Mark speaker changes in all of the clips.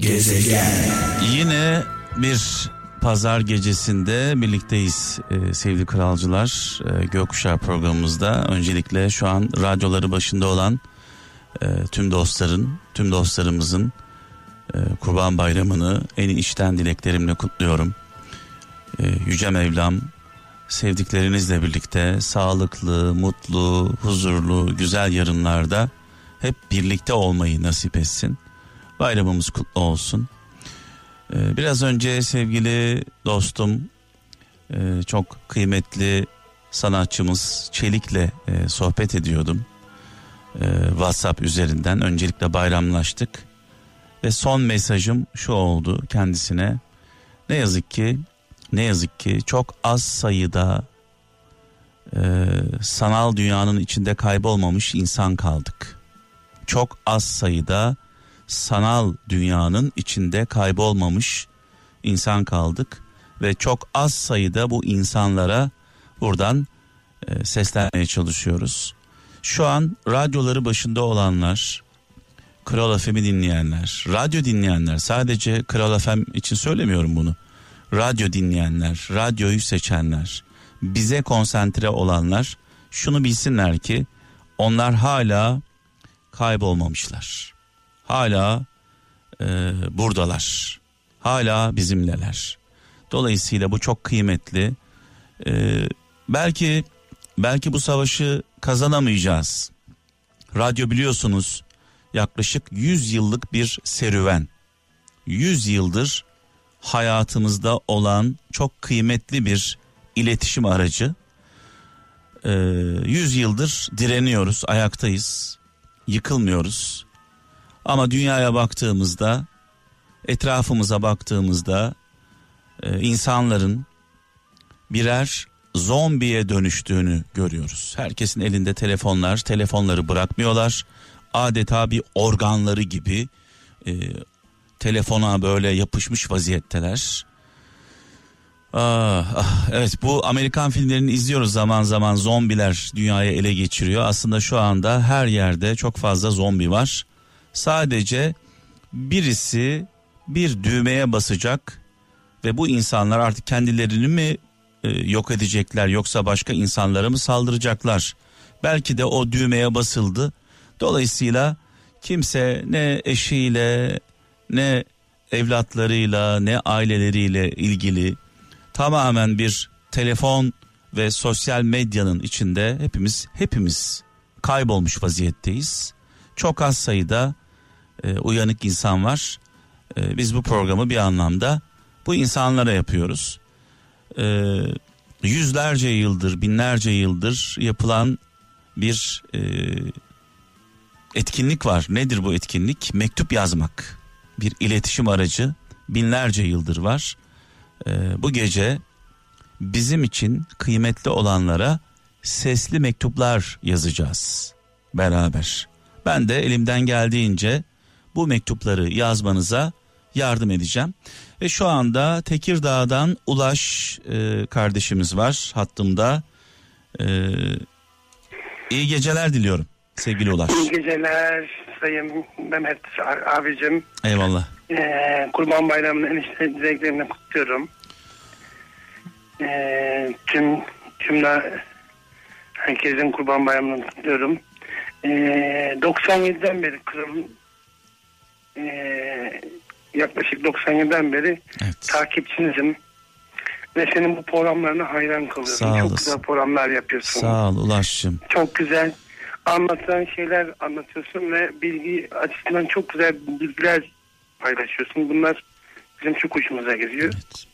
Speaker 1: Gezegen.
Speaker 2: Yine bir pazar gecesinde birlikteyiz e, sevgili kralcılar e, Gökkuşağı programımızda. Öncelikle şu an radyoları başında olan e, tüm dostların, tüm dostlarımızın e, Kurban Bayramı'nı en içten dileklerimle kutluyorum. E, Yüce Mevlam sevdiklerinizle birlikte sağlıklı, mutlu, huzurlu, güzel yarınlarda hep birlikte olmayı nasip etsin. Bayramımız kutlu olsun. Ee, biraz önce sevgili dostum e, çok kıymetli sanatçımız Çelik'le e, sohbet ediyordum. E, WhatsApp üzerinden öncelikle bayramlaştık. Ve son mesajım şu oldu kendisine. Ne yazık ki ne yazık ki çok az sayıda sanal dünyanın içinde kaybolmamış insan kaldık. Çok az sayıda sanal dünyanın içinde kaybolmamış insan kaldık ve çok az sayıda bu insanlara buradan e, seslenmeye çalışıyoruz. Şu an radyoları başında olanlar, Kral FM'i dinleyenler, radyo dinleyenler sadece Kral FM için söylemiyorum bunu. Radyo dinleyenler, radyoyu seçenler, bize konsantre olanlar şunu bilsinler ki onlar hala kaybolmamışlar hala e, buradalar. Hala bizimleler. Dolayısıyla bu çok kıymetli. E, belki belki bu savaşı kazanamayacağız. Radyo biliyorsunuz yaklaşık 100 yıllık bir serüven. 100 yıldır hayatımızda olan çok kıymetli bir iletişim aracı. Ee, 100 yıldır direniyoruz, ayaktayız, yıkılmıyoruz. Ama dünyaya baktığımızda, etrafımıza baktığımızda e, insanların birer zombiye dönüştüğünü görüyoruz. Herkesin elinde telefonlar, telefonları bırakmıyorlar. Adeta bir organları gibi e, telefona böyle yapışmış vaziyetteler. Ah, ah, evet bu Amerikan filmlerini izliyoruz zaman zaman zombiler dünyayı ele geçiriyor. Aslında şu anda her yerde çok fazla zombi var. Sadece birisi bir düğmeye basacak ve bu insanlar artık kendilerini mi e, yok edecekler yoksa başka insanlara mı saldıracaklar? Belki de o düğmeye basıldı. Dolayısıyla kimse ne eşiyle ne evlatlarıyla ne aileleriyle ilgili tamamen bir telefon ve sosyal medyanın içinde hepimiz hepimiz kaybolmuş vaziyetteyiz. Çok az sayıda e, uyanık insan var. E, biz bu programı bir anlamda bu insanlara yapıyoruz. E, yüzlerce yıldır, binlerce yıldır yapılan bir e, etkinlik var. Nedir bu etkinlik? Mektup yazmak. Bir iletişim aracı binlerce yıldır var. E, bu gece bizim için kıymetli olanlara sesli mektuplar yazacağız beraber. Ben de elimden geldiğince bu mektupları yazmanıza yardım edeceğim. Ve şu anda Tekirdağ'dan Ulaş e, kardeşimiz var hattımda. E, iyi geceler diliyorum sevgili Ulaş.
Speaker 3: İyi geceler Sayın Mehmet abicim.
Speaker 2: Eyvallah.
Speaker 3: Ee, Kurban Bayramı'nın enişte dileklerini kutluyorum. Ee, tüm tümle herkesin Kurban Bayramı'nı kutluyorum. Ee, 97'den beri kralın e, yaklaşık 97'den beri evet. takipçinizim. Ve senin bu programlarına hayran kalıyorum.
Speaker 2: Sağ
Speaker 3: Çok güzel programlar yapıyorsun.
Speaker 2: Sağ ol Ulaş'cığım.
Speaker 3: Çok güzel anlatılan şeyler anlatıyorsun ve bilgi açısından çok güzel bilgiler paylaşıyorsun. Bunlar bizim çok hoşumuza gidiyor. Evet.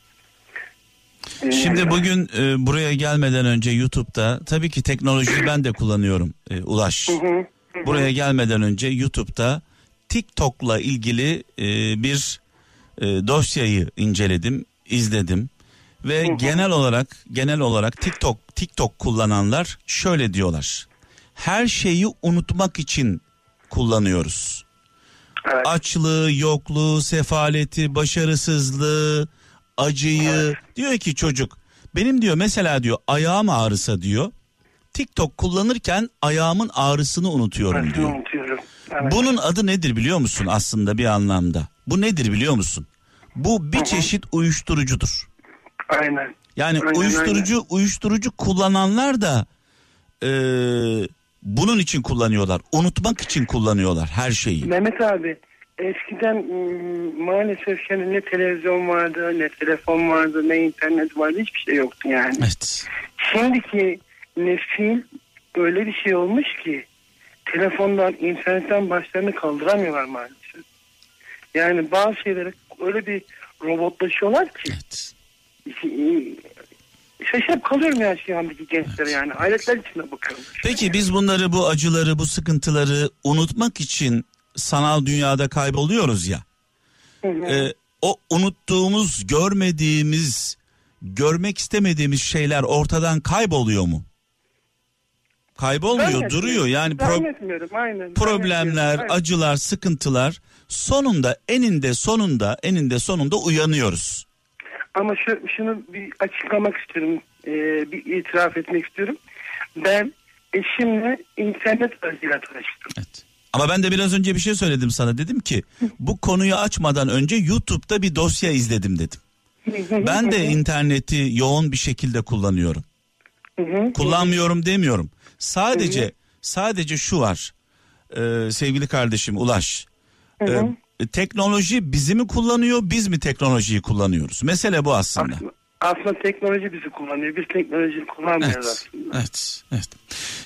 Speaker 2: Ee, Şimdi bugün e, buraya gelmeden önce YouTube'da tabii ki teknolojiyi ben de kullanıyorum e, Ulaş. Buraya gelmeden önce YouTube'da TikTok'la ilgili e, bir e, dosyayı inceledim, izledim ve hı hı. genel olarak genel olarak TikTok TikTok kullananlar şöyle diyorlar. Her şeyi unutmak için kullanıyoruz. Evet. Açlığı, yokluğu, sefaleti, başarısızlığı, acıyı evet. diyor ki çocuk benim diyor mesela diyor ayağım ağrısa diyor TikTok kullanırken ayağımın ağrısını unutuyorum diyor. Unutuyorum. Evet. Bunun adı nedir biliyor musun aslında bir anlamda? Bu nedir biliyor musun? Bu bir çeşit uyuşturucudur.
Speaker 3: Aynen.
Speaker 2: Yani
Speaker 3: Aynen,
Speaker 2: uyuşturucu
Speaker 3: aynen.
Speaker 2: uyuşturucu kullananlar da e, bunun için kullanıyorlar. Unutmak için kullanıyorlar her şeyi.
Speaker 3: Mehmet abi eskiden mm, maalesef yani ne televizyon vardı ne telefon vardı ne internet vardı hiçbir şey yoktu yani.
Speaker 2: Evet.
Speaker 3: Şimdiki nesil öyle bir şey olmuş ki telefondan internetten başlarını kaldıramıyorlar maalesef. Yani bazı şeyleri öyle bir robotlaşıyorlar ki
Speaker 2: Evet.
Speaker 3: şaşırıp kalıyorum ya şu andaki gençlere yani. Hayretler içinde bakıyorum.
Speaker 2: Peki biz bunları bu acıları bu sıkıntıları unutmak için sanal dünyada kayboluyoruz ya.
Speaker 3: Hı hı.
Speaker 2: Ee, o unuttuğumuz, görmediğimiz, görmek istemediğimiz şeyler ortadan kayboluyor mu? Kaybolmuyor,
Speaker 3: Zannetmiyorum.
Speaker 2: duruyor. Yani pro-
Speaker 3: aynen.
Speaker 2: problemler,
Speaker 3: aynen.
Speaker 2: acılar, sıkıntılar sonunda eninde sonunda eninde sonunda uyanıyoruz.
Speaker 3: Ama şu, şunu bir açıklamak istiyorum. Ee, bir itiraf etmek istiyorum. Ben eşimle internet aracıyla tanıştım.
Speaker 2: Evet. Ama ben de biraz önce bir şey söyledim sana. Dedim ki bu konuyu açmadan önce YouTube'da bir dosya izledim dedim. Ben de interneti yoğun bir şekilde kullanıyorum. Kullanmıyorum demiyorum. Sadece sadece şu var. Ee, sevgili kardeşim Ulaş. Ee, teknoloji bizi mi kullanıyor, biz mi teknolojiyi kullanıyoruz? Mesele bu aslında.
Speaker 3: Aslında, aslında teknoloji bizi kullanıyor. Biz teknolojiyi kullanmıyoruz
Speaker 2: Evet,
Speaker 3: aslında.
Speaker 2: evet, evet.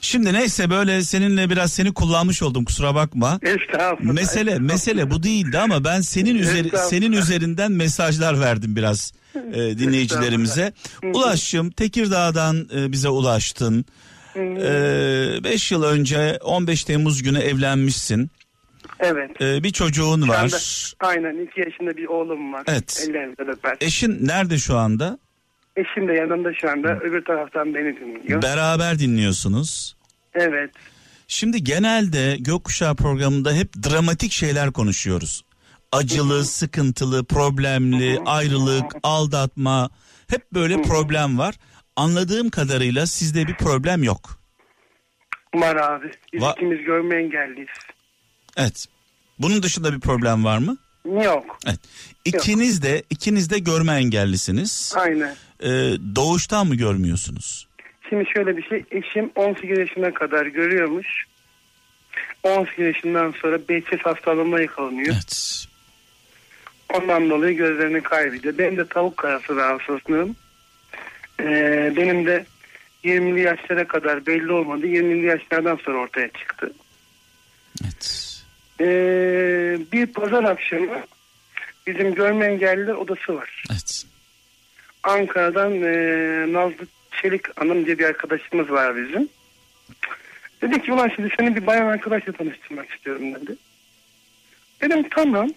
Speaker 2: Şimdi neyse böyle seninle biraz seni kullanmış oldum kusura bakma.
Speaker 3: Estağfurullah.
Speaker 2: Mesele mesele bu değildi ama ben senin üzeri senin üzerinden mesajlar verdim biraz e, dinleyicilerimize. Ulaşım Tekirdağ'dan e, bize ulaştın. 5 yıl önce 15 Temmuz günü evlenmişsin.
Speaker 3: Evet.
Speaker 2: E, bir çocuğun
Speaker 3: Şu
Speaker 2: var.
Speaker 3: anda- aynen iki yaşında bir oğlum var.
Speaker 2: Evet.
Speaker 3: Ellerinde öper.
Speaker 2: Eşin nerede şu anda?
Speaker 3: Eşim de yanımda şu anda. Öbür taraftan beni dinliyor.
Speaker 2: Beraber dinliyorsunuz.
Speaker 3: Evet.
Speaker 2: Şimdi genelde Gökkuşağı programında hep dramatik şeyler konuşuyoruz. Acılı, sıkıntılı, problemli, ayrılık, aldatma hep böyle problem var. Anladığım kadarıyla sizde bir problem yok.
Speaker 3: Var abi. Biz
Speaker 2: Va-
Speaker 3: ikimiz görme engelliyiz.
Speaker 2: Evet. Bunun dışında bir problem var mı?
Speaker 3: Yok.
Speaker 2: Evet. İkiniz de ikiniz de görme engellisiniz.
Speaker 3: Aynen.
Speaker 2: Ee, doğuştan mı görmüyorsunuz?
Speaker 3: Şimdi şöyle bir şey. Eşim 18 yaşına kadar görüyormuş. 18 yaşından sonra Behçet hastalığına yakalanıyor.
Speaker 2: Evet.
Speaker 3: Ondan dolayı gözlerini kaybediyor. Benim de tavuk karası rahatsızlığım. Ee, benim de 20'li yaşlara kadar belli olmadı. 20'li yaşlardan sonra ortaya çıktı.
Speaker 2: Evet.
Speaker 3: Ee, bir pazar akşamı bizim görme engelliler odası var.
Speaker 2: Evet.
Speaker 3: Ankara'dan e, Nazlı Çelik Hanım diye bir arkadaşımız var bizim. Dedi ki ulan şimdi seni bir bayan arkadaşla tanıştırmak istiyorum dedi. Dedim tamam.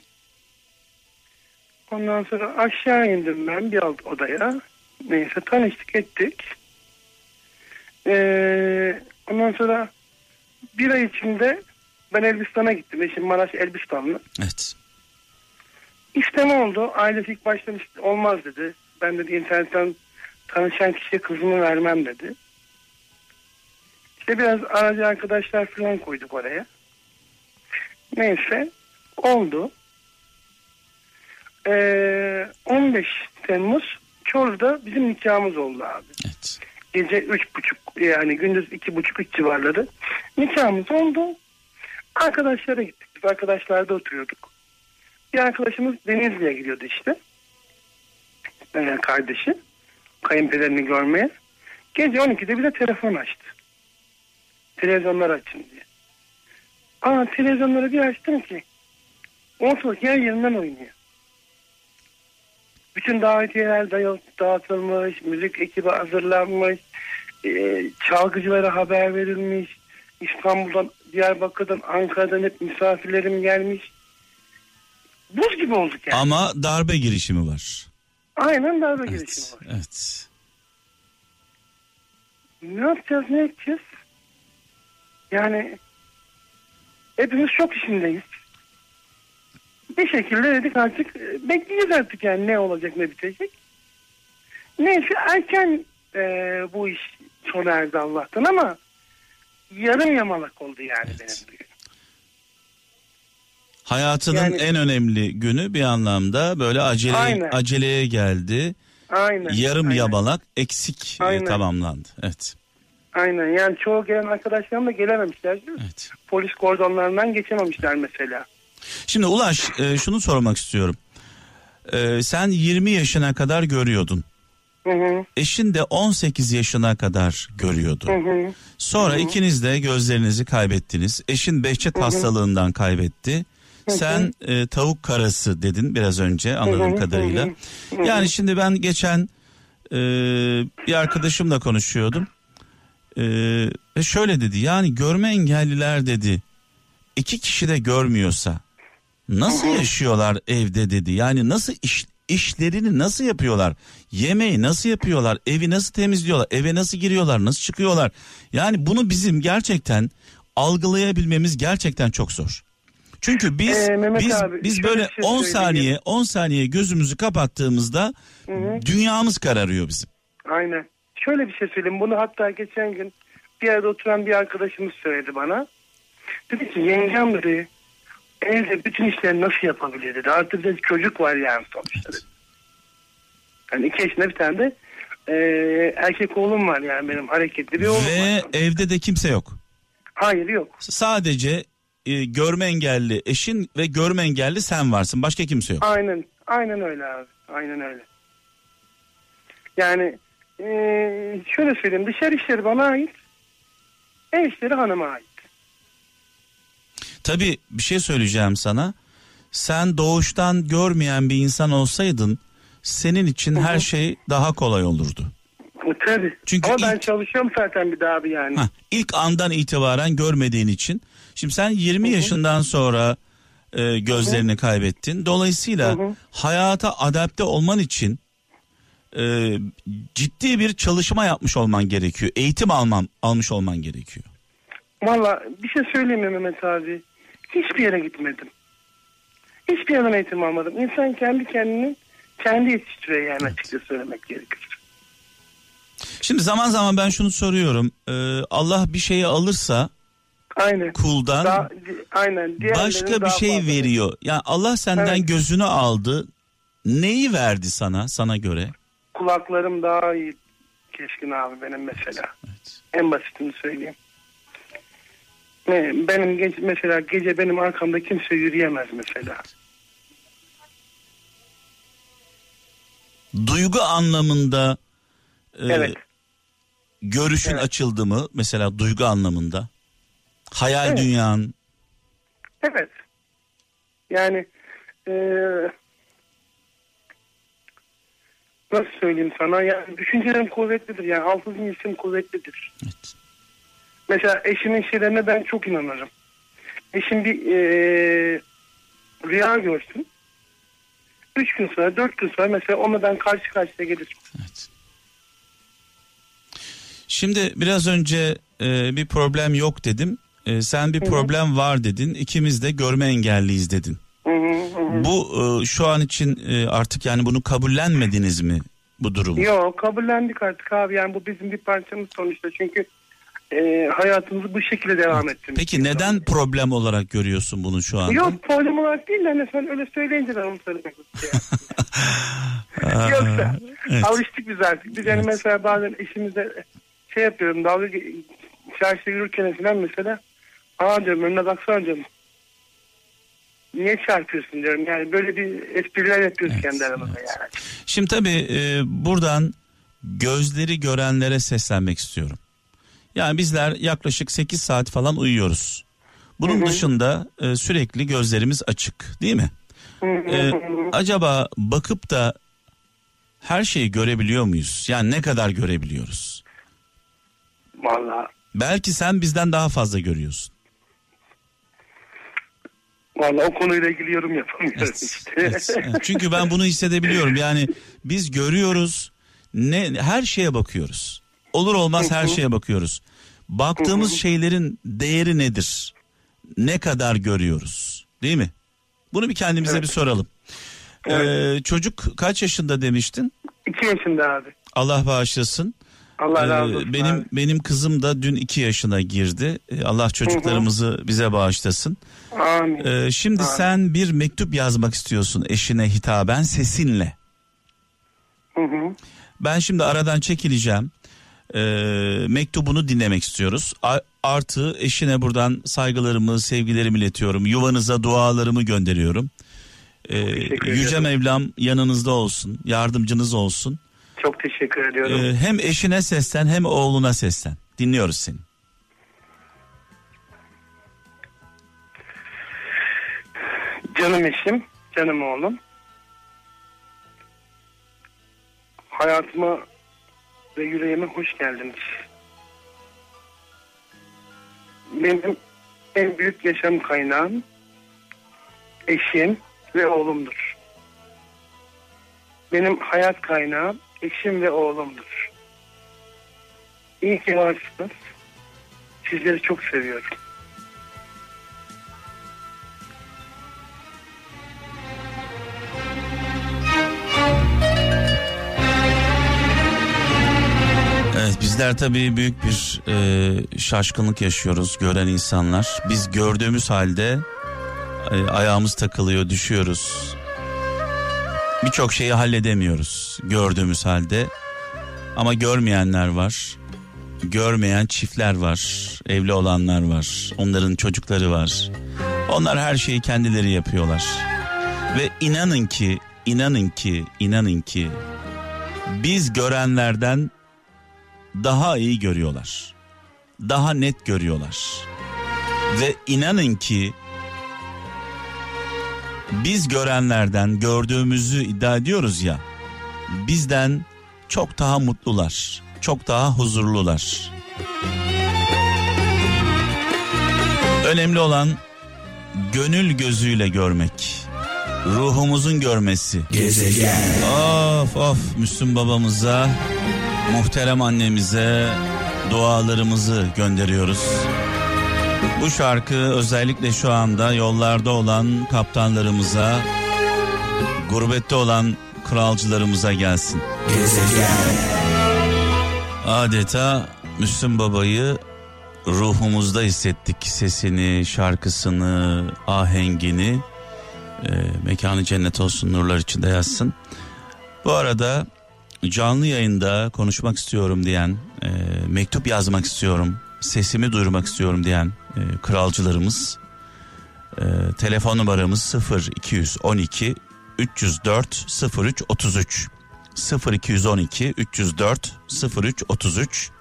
Speaker 3: Ondan sonra aşağı indim ben bir alt odaya. Neyse tanıştık ettik. Ee, ondan sonra bir ay içinde ben Elbistan'a gittim. Eşim Maraş Elbistanlı.
Speaker 2: Evet.
Speaker 3: İşte ne oldu? Ailesi ilk başta işte olmaz dedi. Ben dedi internetten tanışan kişiye kızımı vermem dedi. İşte biraz aracı arkadaşlar falan koyduk oraya. Neyse oldu. Ee, 15 Temmuz Çorlu'da bizim nikahımız oldu abi.
Speaker 2: Evet.
Speaker 3: Gece üç buçuk yani gündüz iki buçuk üç civarları nikahımız oldu. Arkadaşlara gittik. Biz arkadaşlarda oturuyorduk. Bir arkadaşımız Denizli'ye gidiyordu işte. Ee, kardeşi. Kayınpederini görmeye. Gece 12'de bir de telefon açtı. Televizyonlar açın diye. Aa televizyonları bir açtım ki ortalık yer yerinden oynuyor. Bütün davetiyeler dağıtılmış, müzik ekibi hazırlanmış, e, çalgıcılara haber verilmiş, İstanbul'dan, Diyarbakır'dan, Ankara'dan hep misafirlerim gelmiş. Buz gibi olduk yani.
Speaker 2: Ama darbe girişimi var.
Speaker 3: Aynen darbe girişimi
Speaker 2: Evet.
Speaker 3: var.
Speaker 2: Evet.
Speaker 3: Ne yapacağız, ne edeceğiz? Yani hepimiz şok içindeyiz. Bir şekilde dedik artık e, bekleyeceğiz artık yani ne olacak ne bitecek. Neyse erken e, bu iş sona erdi Allah'tan ama yarım yamalak oldu yani
Speaker 2: Evet.
Speaker 3: benim.
Speaker 2: Hayatının
Speaker 3: Yani-
Speaker 2: en önemli günü bir anlamda böyle acele
Speaker 3: Aynen.
Speaker 2: aceleye geldi.
Speaker 3: Aynen.
Speaker 2: Yarım
Speaker 3: aynen.
Speaker 2: yamalak eksik e,
Speaker 3: Aynen.
Speaker 2: tamamlandı. Evet.
Speaker 3: Aynen yani çoğu gelen arkadaşlarım da gelememişler.
Speaker 2: Evet.
Speaker 3: Polis kordonlarından geçememişler mesela.
Speaker 2: Şimdi Ulaş e, şunu sormak istiyorum. E, sen 20 yaşına kadar görüyordun.
Speaker 3: Hı hı,
Speaker 2: Eşin de 18 yaşına kadar görüyordu.
Speaker 3: hı hı.
Speaker 2: Sonra ikiniz de gözlerinizi kaybettiniz. Eşin Behçet hastalığından kaybetti. Sen e, tavuk karası dedin biraz önce anladığım kadarıyla. Yani şimdi ben geçen e, bir arkadaşımla konuşuyordum. E, şöyle dedi yani görme engelliler dedi iki kişi de görmüyorsa nasıl yaşıyorlar evde dedi. Yani nasıl iş, işlerini nasıl yapıyorlar? Yemeği nasıl yapıyorlar? Evi nasıl temizliyorlar? Eve nasıl giriyorlar? Nasıl çıkıyorlar? Yani bunu bizim gerçekten algılayabilmemiz gerçekten çok zor. Çünkü biz
Speaker 3: Ee, Mehmet
Speaker 2: biz
Speaker 3: abi,
Speaker 2: biz böyle
Speaker 3: şey
Speaker 2: 10
Speaker 3: söyleyeyim.
Speaker 2: saniye 10 saniye gözümüzü kapattığımızda dünyamız kararıyor bizim.
Speaker 3: Aynen. Şöyle bir şey söyleyeyim. Bunu hatta geçen gün bir yerde oturan bir arkadaşımız söyledi bana. Dedi ki yengem dedi evde bütün işleri nasıl yapabilir dedi. Artık dedi çocuk var yani sonuçta dedi. Yani iki yaşında bir tane de e, erkek oğlum var yani benim hareketli bir oğlum
Speaker 2: Ve
Speaker 3: var.
Speaker 2: evde de kimse yok.
Speaker 3: Hayır yok.
Speaker 2: Sadece e, görme engelli eşin ve görme engelli sen varsın. Başka kimse yok.
Speaker 3: Aynen. Aynen öyle abi. Aynen öyle. Yani e, şöyle söyleyeyim. Dışarı işleri bana ait. Ev işleri hanıma ait.
Speaker 2: Tabii bir şey söyleyeceğim sana. Sen doğuştan görmeyen bir insan olsaydın senin için her şey daha kolay olurdu.
Speaker 3: E, Tabii.
Speaker 2: Çünkü
Speaker 3: Ama ben
Speaker 2: ilk-
Speaker 3: çalışıyorum zaten bir daha abi yani.
Speaker 2: Hah, ilk andan itibaren görmediğin için. Şimdi sen 20 yaşından sonra e, gözlerini kaybettin. Dolayısıyla hayata adapte olman için e, ciddi bir çalışma yapmış olman gerekiyor. Eğitim alman almış olman gerekiyor.
Speaker 3: Valla bir şey söyleyeyim Mehmet abi. Hiçbir yere gitmedim. Hiçbir yerden eğitim almadım. İnsan kendi kendini kendi yetiştiriyor yani açıkça söylemek gerekir.
Speaker 2: Şimdi zaman zaman ben şunu soruyorum. E, Allah bir şeyi alırsa
Speaker 3: Aynen.
Speaker 2: kuldan
Speaker 3: Daha, aynen.
Speaker 2: Başka bir şey
Speaker 3: fazla.
Speaker 2: veriyor. Yani Allah senden
Speaker 3: Evet.
Speaker 2: gözünü aldı. Neyi verdi sana sana göre?
Speaker 3: Kulaklarım daha iyi keskin abi benim mesela.
Speaker 2: Evet.
Speaker 3: En basitini söyleyeyim. Benim gece, mesela gece benim arkamda kimse yürüyemez mesela.
Speaker 2: Duygu anlamında e,
Speaker 3: Evet.
Speaker 2: görüşün
Speaker 3: Evet.
Speaker 2: açıldı mı? Mesela duygu anlamında. Hayal
Speaker 3: Evet.
Speaker 2: dünyan.
Speaker 3: Evet. Yani eee nasıl söyleyeyim sana yani düşüncelerim kuvvetlidir yani altı isim kuvvetlidir.
Speaker 2: Evet.
Speaker 3: Mesela eşimin şeylerine ben çok inanırım. Eşim bir eee, rüya görsün. Üç gün sonra dört gün sonra mesela onunla ben karşı karşıya gelirim.
Speaker 2: Evet. Şimdi biraz önce e, bir problem yok dedim. E, sen bir problem var dedin. İkimiz de görme engelliyiz dedin.
Speaker 3: Hı hı hı.
Speaker 2: Bu e, şu an için e, artık yani bunu kabullenmediniz mi bu durumu?
Speaker 3: Yok kabullendik artık abi yani bu bizim bir parçamız sonuçta çünkü eee, hayatımızı bu şekilde devam ettirmek.
Speaker 2: Peki neden problem olarak görüyorsun bunu şu anda?
Speaker 3: Yok problem olarak değil de hani sen öyle söyleyince ben onu söylemek istiyorum. Yoksa
Speaker 2: evet.
Speaker 3: alıştık biz artık. Biz yani mesela bazen eşimizle şey yapıyorum dalga çarşıda yürürken falan mesela aa diyorum önüne baksana diyorum. Niye çarpıyorsun diyorum yani böyle bir espriler yapıyoruz
Speaker 2: Evet,
Speaker 3: kendi aramızda
Speaker 2: evet.
Speaker 3: yani.
Speaker 2: Şimdi tabii e, buradan gözleri görenlere seslenmek istiyorum. Yani bizler yaklaşık 8 saat falan uyuyoruz. Bunun dışında e, sürekli gözlerimiz açık değil mi? E, acaba bakıp da her şeyi görebiliyor muyuz? Yani ne kadar görebiliyoruz?
Speaker 3: Vallahi
Speaker 2: Belki sen bizden daha fazla görüyorsun.
Speaker 3: vallahi o konuyla ilgili yorum yapamıyorum işte.
Speaker 2: Evet, evet. Çünkü ben bunu hissedebiliyorum. Yani biz görüyoruz, ne her şeye bakıyoruz. Olur olmaz her şeye bakıyoruz. Baktığımız şeylerin değeri nedir? Ne kadar görüyoruz? Değil mi? Bunu bir kendimize bir soralım. Ee, çocuk kaç yaşında demiştin?
Speaker 3: İki yaşında abi.
Speaker 2: Allah bağışlasın.
Speaker 3: Allah razı
Speaker 2: Ee,
Speaker 3: olsun.
Speaker 2: benim
Speaker 3: abi.
Speaker 2: benim kızım da dün iki yaşına girdi. Ee, Allah çocuklarımızı bize bağışlasın.
Speaker 3: Amin.
Speaker 2: Ee, şimdi
Speaker 3: Amin.
Speaker 2: sen bir mektup yazmak istiyorsun eşine hitaben sesinle.
Speaker 3: Hı hı.
Speaker 2: Ben şimdi aradan çekileceğim. Ee, mektubunu dinlemek istiyoruz. A- artı eşine buradan saygılarımı, sevgilerimi iletiyorum. Yuvanıza dualarımı gönderiyorum.
Speaker 3: Teşekkür
Speaker 2: Yüce. Mevlam yanınızda olsun, yardımcınız olsun.
Speaker 3: Çok teşekkür ediyorum.
Speaker 2: Ee, hem eşine seslen hem oğluna seslen. Dinliyoruz seni.
Speaker 3: Canım eşim, canım oğlum. Hayatıma ve yüreğime hoş geldiniz. Benim en büyük yaşam kaynağım eşim ve oğlumdur. Benim hayat kaynağım eşim ve oğlumdur. İyi ki varsınız. Sizleri çok seviyorum.
Speaker 2: Bizler tabii büyük bir e, şaşkınlık yaşıyoruz gören insanlar. Biz gördüğümüz halde e, ayağımız takılıyor düşüyoruz. Birçok şeyi halledemiyoruz gördüğümüz halde. Ama görmeyenler var. Görmeyen çiftler var. Evli olanlar var. Onların çocukları var. Onlar her şeyi kendileri yapıyorlar. Ve inanın ki, inanın ki, inanın ki biz görenlerden daha iyi görüyorlar. Daha net görüyorlar. Ve inanın ki biz görenlerden gördüğümüzü iddia ediyoruz ya. Bizden çok daha mutlular. Çok daha huzurlular. Önemli olan gönül gözüyle görmek. Ruhumuzun görmesi. Of of Müslüm babamıza, muhterem annemize dualarımızı gönderiyoruz. Bu şarkı özellikle şu anda yollarda olan kaptanlarımıza, gurbette olan kralcılarımıza gelsin. Adeta Müslüm babayı ruhumuzda hissettik. Sesini, şarkısını, ahengini. E, mekanı cennet olsun nurlar içinde yazsın. Bu arada canlı yayında konuşmak istiyorum diyen, e, mektup yazmak istiyorum, sesimi duyurmak istiyorum diyen e, kralcılarımız e, telefon numaramız 0 212 304 03 33 0 212 304 03 33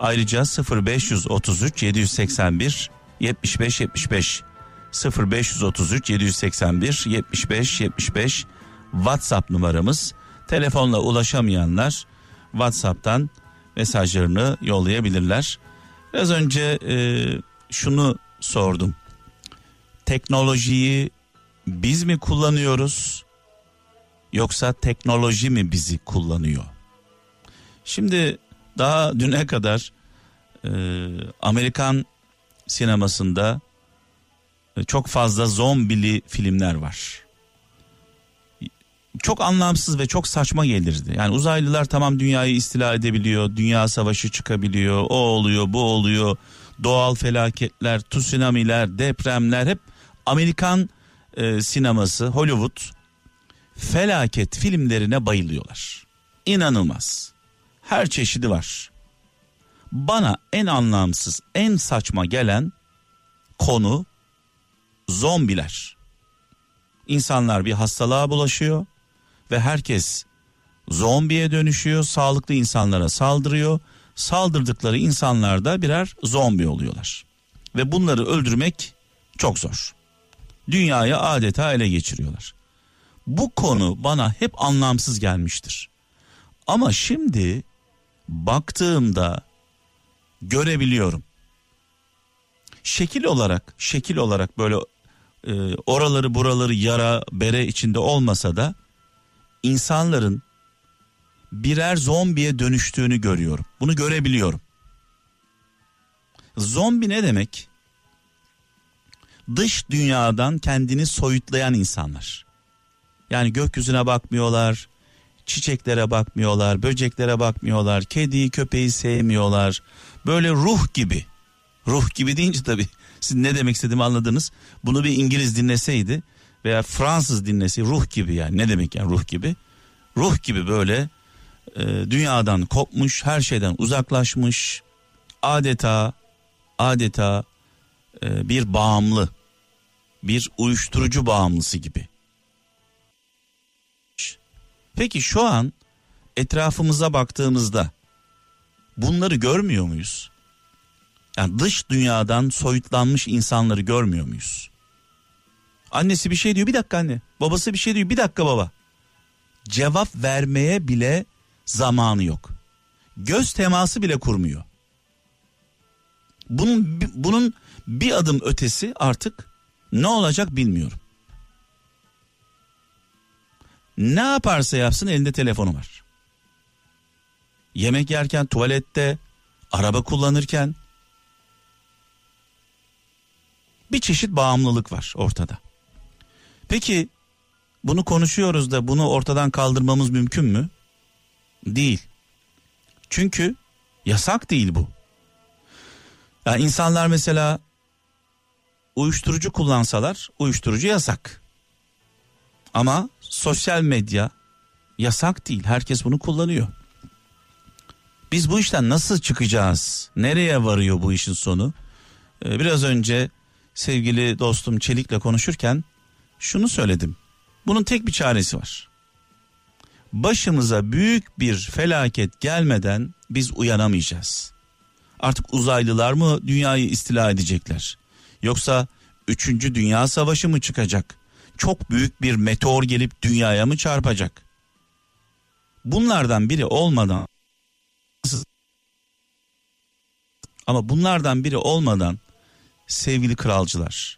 Speaker 2: ayrıca 0 533 781 75 75 0 533 781 75 75 WhatsApp numaramız. Telefonla ulaşamayanlar WhatsApp'tan mesajlarını yollayabilirler. Biraz önce e, şunu sordum. Teknolojiyi biz mi kullanıyoruz yoksa teknoloji mi bizi kullanıyor? Şimdi daha düne kadar e, Amerikan sinemasında e, çok fazla zombili filmler var. Çok anlamsız ve çok saçma gelirdi. Yani uzaylılar tamam dünyayı istila edebiliyor, dünya savaşı çıkabiliyor, o oluyor, bu oluyor. Doğal felaketler, tsunamiler, depremler hep Amerikan e, sineması, Hollywood felaket filmlerine bayılıyorlar. İnanılmaz. Her çeşidi var. Bana en anlamsız, en saçma gelen konu zombiler. İnsanlar bir hastalığa bulaşıyor ve herkes zombiye dönüşüyor, sağlıklı insanlara saldırıyor. Saldırdıkları insanlar da birer zombi oluyorlar. Ve bunları öldürmek çok zor. Dünyayı adeta ele geçiriyorlar. Bu konu bana hep anlamsız gelmiştir. Ama şimdi baktığımda görebiliyorum. Şekil olarak, şekil olarak böyle e, oraları buraları yara bere içinde olmasa da insanların birer zombiye dönüştüğünü görüyorum. Bunu görebiliyorum. Zombi ne demek? Dış dünyadan kendini soyutlayan insanlar. Yani gökyüzüne bakmıyorlar, Çiçeklere bakmıyorlar, böceklere bakmıyorlar, kediyi köpeği sevmiyorlar. Böyle ruh gibi. Ruh gibi deyince tabii siz ne demek istediğimi anladınız. Bunu bir İngiliz dinleseydi veya Fransız dinlesi ruh gibi yani ne demek yani ruh gibi. Ruh gibi böyle e, dünyadan kopmuş, her şeyden uzaklaşmış. Adeta adeta e, bir bağımlı, bir uyuşturucu bağımlısı gibi. Peki şu an etrafımıza baktığımızda bunları görmüyor muyuz? Yani dış dünyadan soyutlanmış insanları görmüyor muyuz? Annesi bir şey diyor bir dakika anne. Babası bir şey diyor bir dakika baba. Cevap vermeye bile zamanı yok. Göz teması bile kurmuyor. Bunun bunun bir adım ötesi artık ne olacak bilmiyorum. Ne yaparsa yapsın elinde telefonu var. Yemek yerken, tuvalette, araba kullanırken bir çeşit bağımlılık var ortada. Peki bunu konuşuyoruz da bunu ortadan kaldırmamız mümkün mü? Değil. Çünkü yasak değil bu. Yani insanlar mesela uyuşturucu kullansalar uyuşturucu yasak. Ama sosyal medya yasak değil. Herkes bunu kullanıyor. Biz bu işten nasıl çıkacağız? Nereye varıyor bu işin sonu? Ee, biraz önce sevgili dostum Çelik'le konuşurken şunu söyledim. Bunun tek bir çaresi var. Başımıza büyük bir felaket gelmeden biz uyanamayacağız. Artık uzaylılar mı dünyayı istila edecekler? Yoksa 3. Dünya Savaşı mı çıkacak? Çok büyük bir meteor gelip dünyaya mı çarpacak? Bunlardan biri olmadan ama bunlardan biri olmadan sevgili kralcılar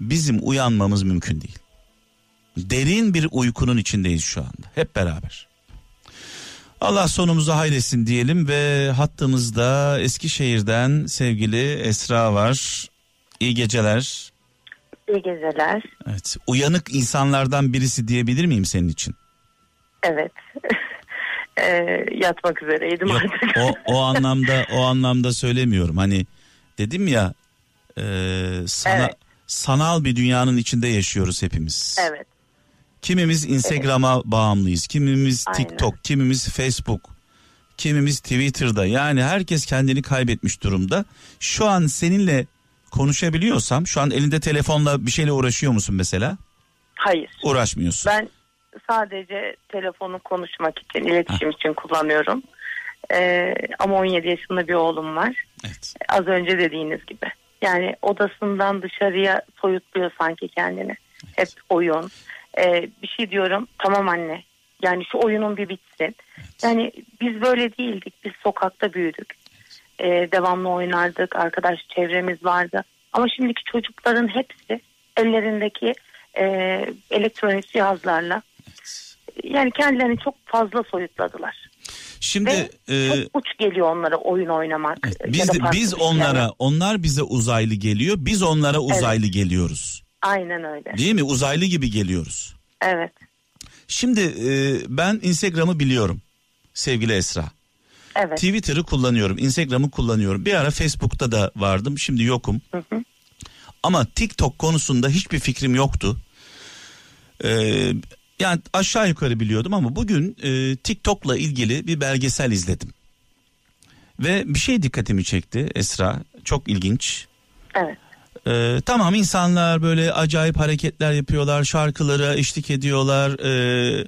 Speaker 2: bizim uyanmamız mümkün değil. Derin bir uykunun içindeyiz şu anda hep beraber. Allah sonumuzu hayretsin diyelim ve hattımızda Eskişehir'den sevgili Esra var. İyi geceler.
Speaker 1: İyi geceler.
Speaker 2: Evet, uyanık insanlardan birisi diyebilir miyim senin için?
Speaker 1: Evet. e, yatmak üzereydim
Speaker 2: Yok,
Speaker 1: artık.
Speaker 2: o o anlamda o anlamda söylemiyorum. Hani dedim ya e, sana
Speaker 1: Evet.
Speaker 2: Sanal bir dünyanın içinde yaşıyoruz hepimiz.
Speaker 1: Evet.
Speaker 2: Kimimiz Instagram'a bağımlıyız, kimimiz
Speaker 1: Aynen.
Speaker 2: TikTok, kimimiz Facebook, kimimiz Twitter'da. Yani herkes kendini kaybetmiş durumda. Şu an seninle konuşabiliyorsam, şu an elinde telefonla bir şeyle uğraşıyor musun mesela?
Speaker 1: Hayır.
Speaker 2: Uğraşmıyorsun.
Speaker 1: Ben sadece telefonu konuşmak için, iletişim için kullanıyorum. E, ama 17 yaşında bir oğlum var.
Speaker 2: Evet.
Speaker 1: Az önce dediğiniz gibi. Yani odasından dışarıya soyutluyor sanki kendini. Hep oyun. E, bir şey diyorum tamam anne. Yani şu oyunun bir bitsin. Yani biz böyle değildik. Biz sokakta büyüdük. E, devamlı oynardık. Arkadaş çevremiz vardı. Ama şimdiki çocukların hepsi ellerindeki e, elektronik cihazlarla yani kendilerini çok fazla soyutladılar.
Speaker 2: Şimdi
Speaker 1: Ve
Speaker 2: e,
Speaker 1: çok uç geliyor onlara oyun oynamak.
Speaker 2: evet,
Speaker 1: ya
Speaker 2: biz biz onlara onlar bize uzaylı geliyor. Biz onlara uzaylı geliyoruz.
Speaker 1: Aynen öyle.
Speaker 2: Değil mi? Uzaylı gibi geliyoruz.
Speaker 1: Evet.
Speaker 2: Şimdi e, ben Instagram'ı biliyorum sevgili Esra.
Speaker 1: Evet.
Speaker 2: Twitter'ı kullanıyorum, Instagram'ı kullanıyorum. Bir ara Facebook'ta da vardım, şimdi yokum.
Speaker 1: Hı hı.
Speaker 2: Ama TikTok konusunda hiçbir fikrim yoktu. Ee, yani aşağı yukarı biliyordum ama bugün e, TikTok'la ilgili bir belgesel izledim. Ve bir şey dikkatimi çekti Esra, çok ilginç.
Speaker 1: Evet.
Speaker 2: Ee, tamam insanlar böyle acayip hareketler yapıyorlar, şarkılara eşlik ediyorlar, e,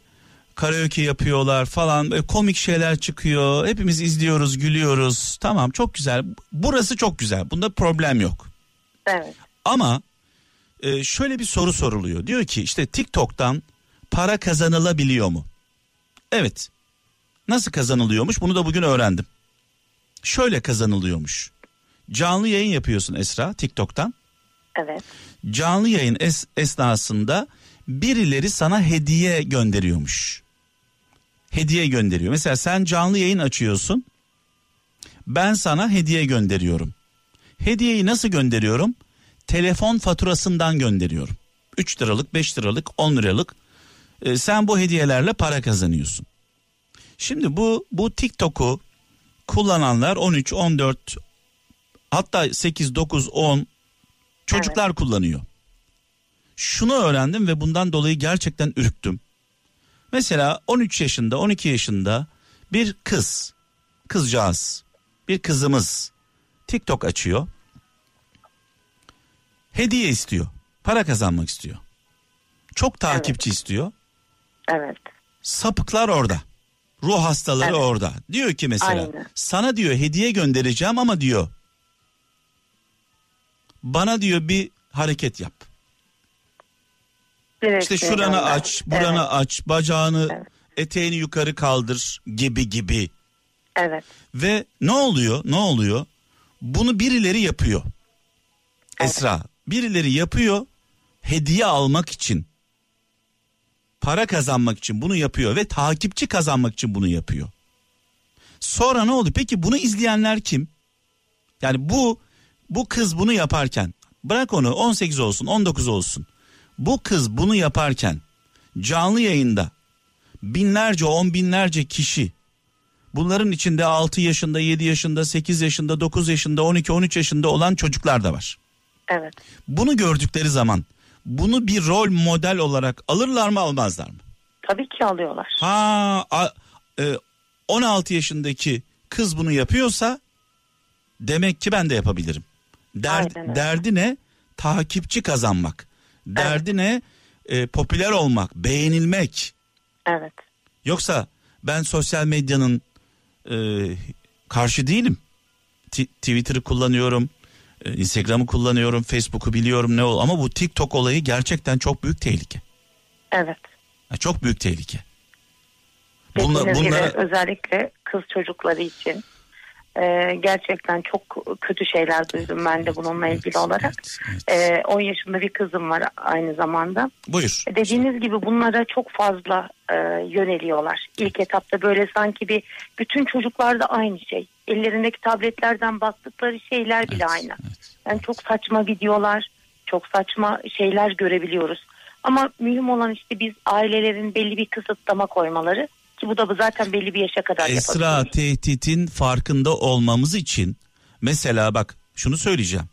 Speaker 2: karaoke yapıyorlar falan, böyle komik şeyler çıkıyor. Hepimiz izliyoruz, gülüyoruz. Tamam çok güzel. Burası çok güzel. Bunda problem yok.
Speaker 1: Evet.
Speaker 2: Ama e, şöyle bir soru soruluyor. Diyor ki işte TikTok'tan para kazanılabiliyor mu? Evet. Nasıl kazanılıyormuş? Bunu da bugün öğrendim. Şöyle kazanılıyormuş. Canlı yayın yapıyorsun Esra TikTok'tan.
Speaker 1: Evet.
Speaker 2: Canlı yayın es- esnasında birileri sana hediye gönderiyormuş. Hediye gönderiyor. Mesela sen canlı yayın açıyorsun. Ben sana hediye gönderiyorum. Hediyeyi nasıl gönderiyorum? Telefon faturasından gönderiyorum. 3 liralık, 5 liralık, 10 liralık. Ee, sen bu hediyelerle para kazanıyorsun. Şimdi bu bu TikTok'u kullananlar 13, 14 hatta 8, 9, 10 çocuklar kullanıyor. Şunu öğrendim ve bundan dolayı gerçekten ürktüm. Mesela 13 yaşında, 12 yaşında bir kız, kızcağız, bir kızımız TikTok açıyor. Hediye istiyor. Para kazanmak istiyor. Çok takipçi istiyor.
Speaker 1: Evet.
Speaker 2: Sapıklar orada. Ruh hastaları
Speaker 1: Evet.
Speaker 2: orada. Diyor ki mesela
Speaker 1: Aynen.
Speaker 2: sana diyor hediye göndereceğim ama diyor bana diyor bir hareket yap.
Speaker 1: Bir
Speaker 2: İşte
Speaker 1: resmi
Speaker 2: şuranı
Speaker 1: gönder.
Speaker 2: aç, buranı
Speaker 1: Evet.
Speaker 2: aç, bacağını,
Speaker 1: Evet.
Speaker 2: eteğini yukarı kaldır gibi gibi.
Speaker 1: Evet.
Speaker 2: Ve ne oluyor? Ne oluyor? Bunu birileri yapıyor. Esra, birileri yapıyor hediye almak için. Para kazanmak için bunu yapıyor ve takipçi kazanmak için bunu yapıyor. Sonra ne oldu? Peki bunu izleyenler kim? Yani bu bu kız bunu yaparken bırak onu 18 olsun 19 olsun. Bu kız bunu yaparken canlı yayında binlerce on binlerce kişi bunların içinde 6 yaşında 7 yaşında 8 yaşında 9 yaşında 12 13 yaşında olan çocuklar da var.
Speaker 1: Evet.
Speaker 2: Bunu gördükleri zaman bunu bir rol model olarak alırlar mı almazlar mı?
Speaker 1: Tabii ki alıyorlar.
Speaker 2: Ha a- e, 16 yaşındaki kız bunu yapıyorsa demek ki ben de yapabilirim. Der-
Speaker 1: Aynen öyle.
Speaker 2: derdi ne? Takipçi kazanmak. Derdi ne? E, popüler olmak, beğenilmek.
Speaker 1: Evet.
Speaker 2: Yoksa ben sosyal medyanın e, karşı değilim. Ti- Twitter'ı kullanıyorum, Instagram'ı kullanıyorum, Facebook'u biliyorum ne ol ama bu TikTok olayı gerçekten çok büyük tehlike.
Speaker 1: Evet.
Speaker 2: Çok büyük tehlike. Bunla, bunlara
Speaker 1: özellikle kız çocukları için e, gerçekten çok kötü şeyler duydum ben de bununla ilgili olarak.
Speaker 2: Evet, evet.
Speaker 1: E, 10 yaşında bir kızım var aynı zamanda.
Speaker 2: Buyur.
Speaker 1: E, Dediğiniz gibi bunlara çok fazla e, yöneliyorlar. İlk etapta böyle sanki bir bütün çocuklarda aynı şey. Ellerindeki tabletlerden baktıkları şeyler bile
Speaker 2: Evet,
Speaker 1: aynı.
Speaker 2: evet.
Speaker 1: Yani çok saçma videolar, çok saçma şeyler görebiliyoruz. Ama mühim olan işte biz ailelerin belli bir kısıtlama koymaları ki bu da zaten belli bir yaşa kadar
Speaker 2: Esra tehditin farkında olmamız için mesela bak şunu söyleyeceğim.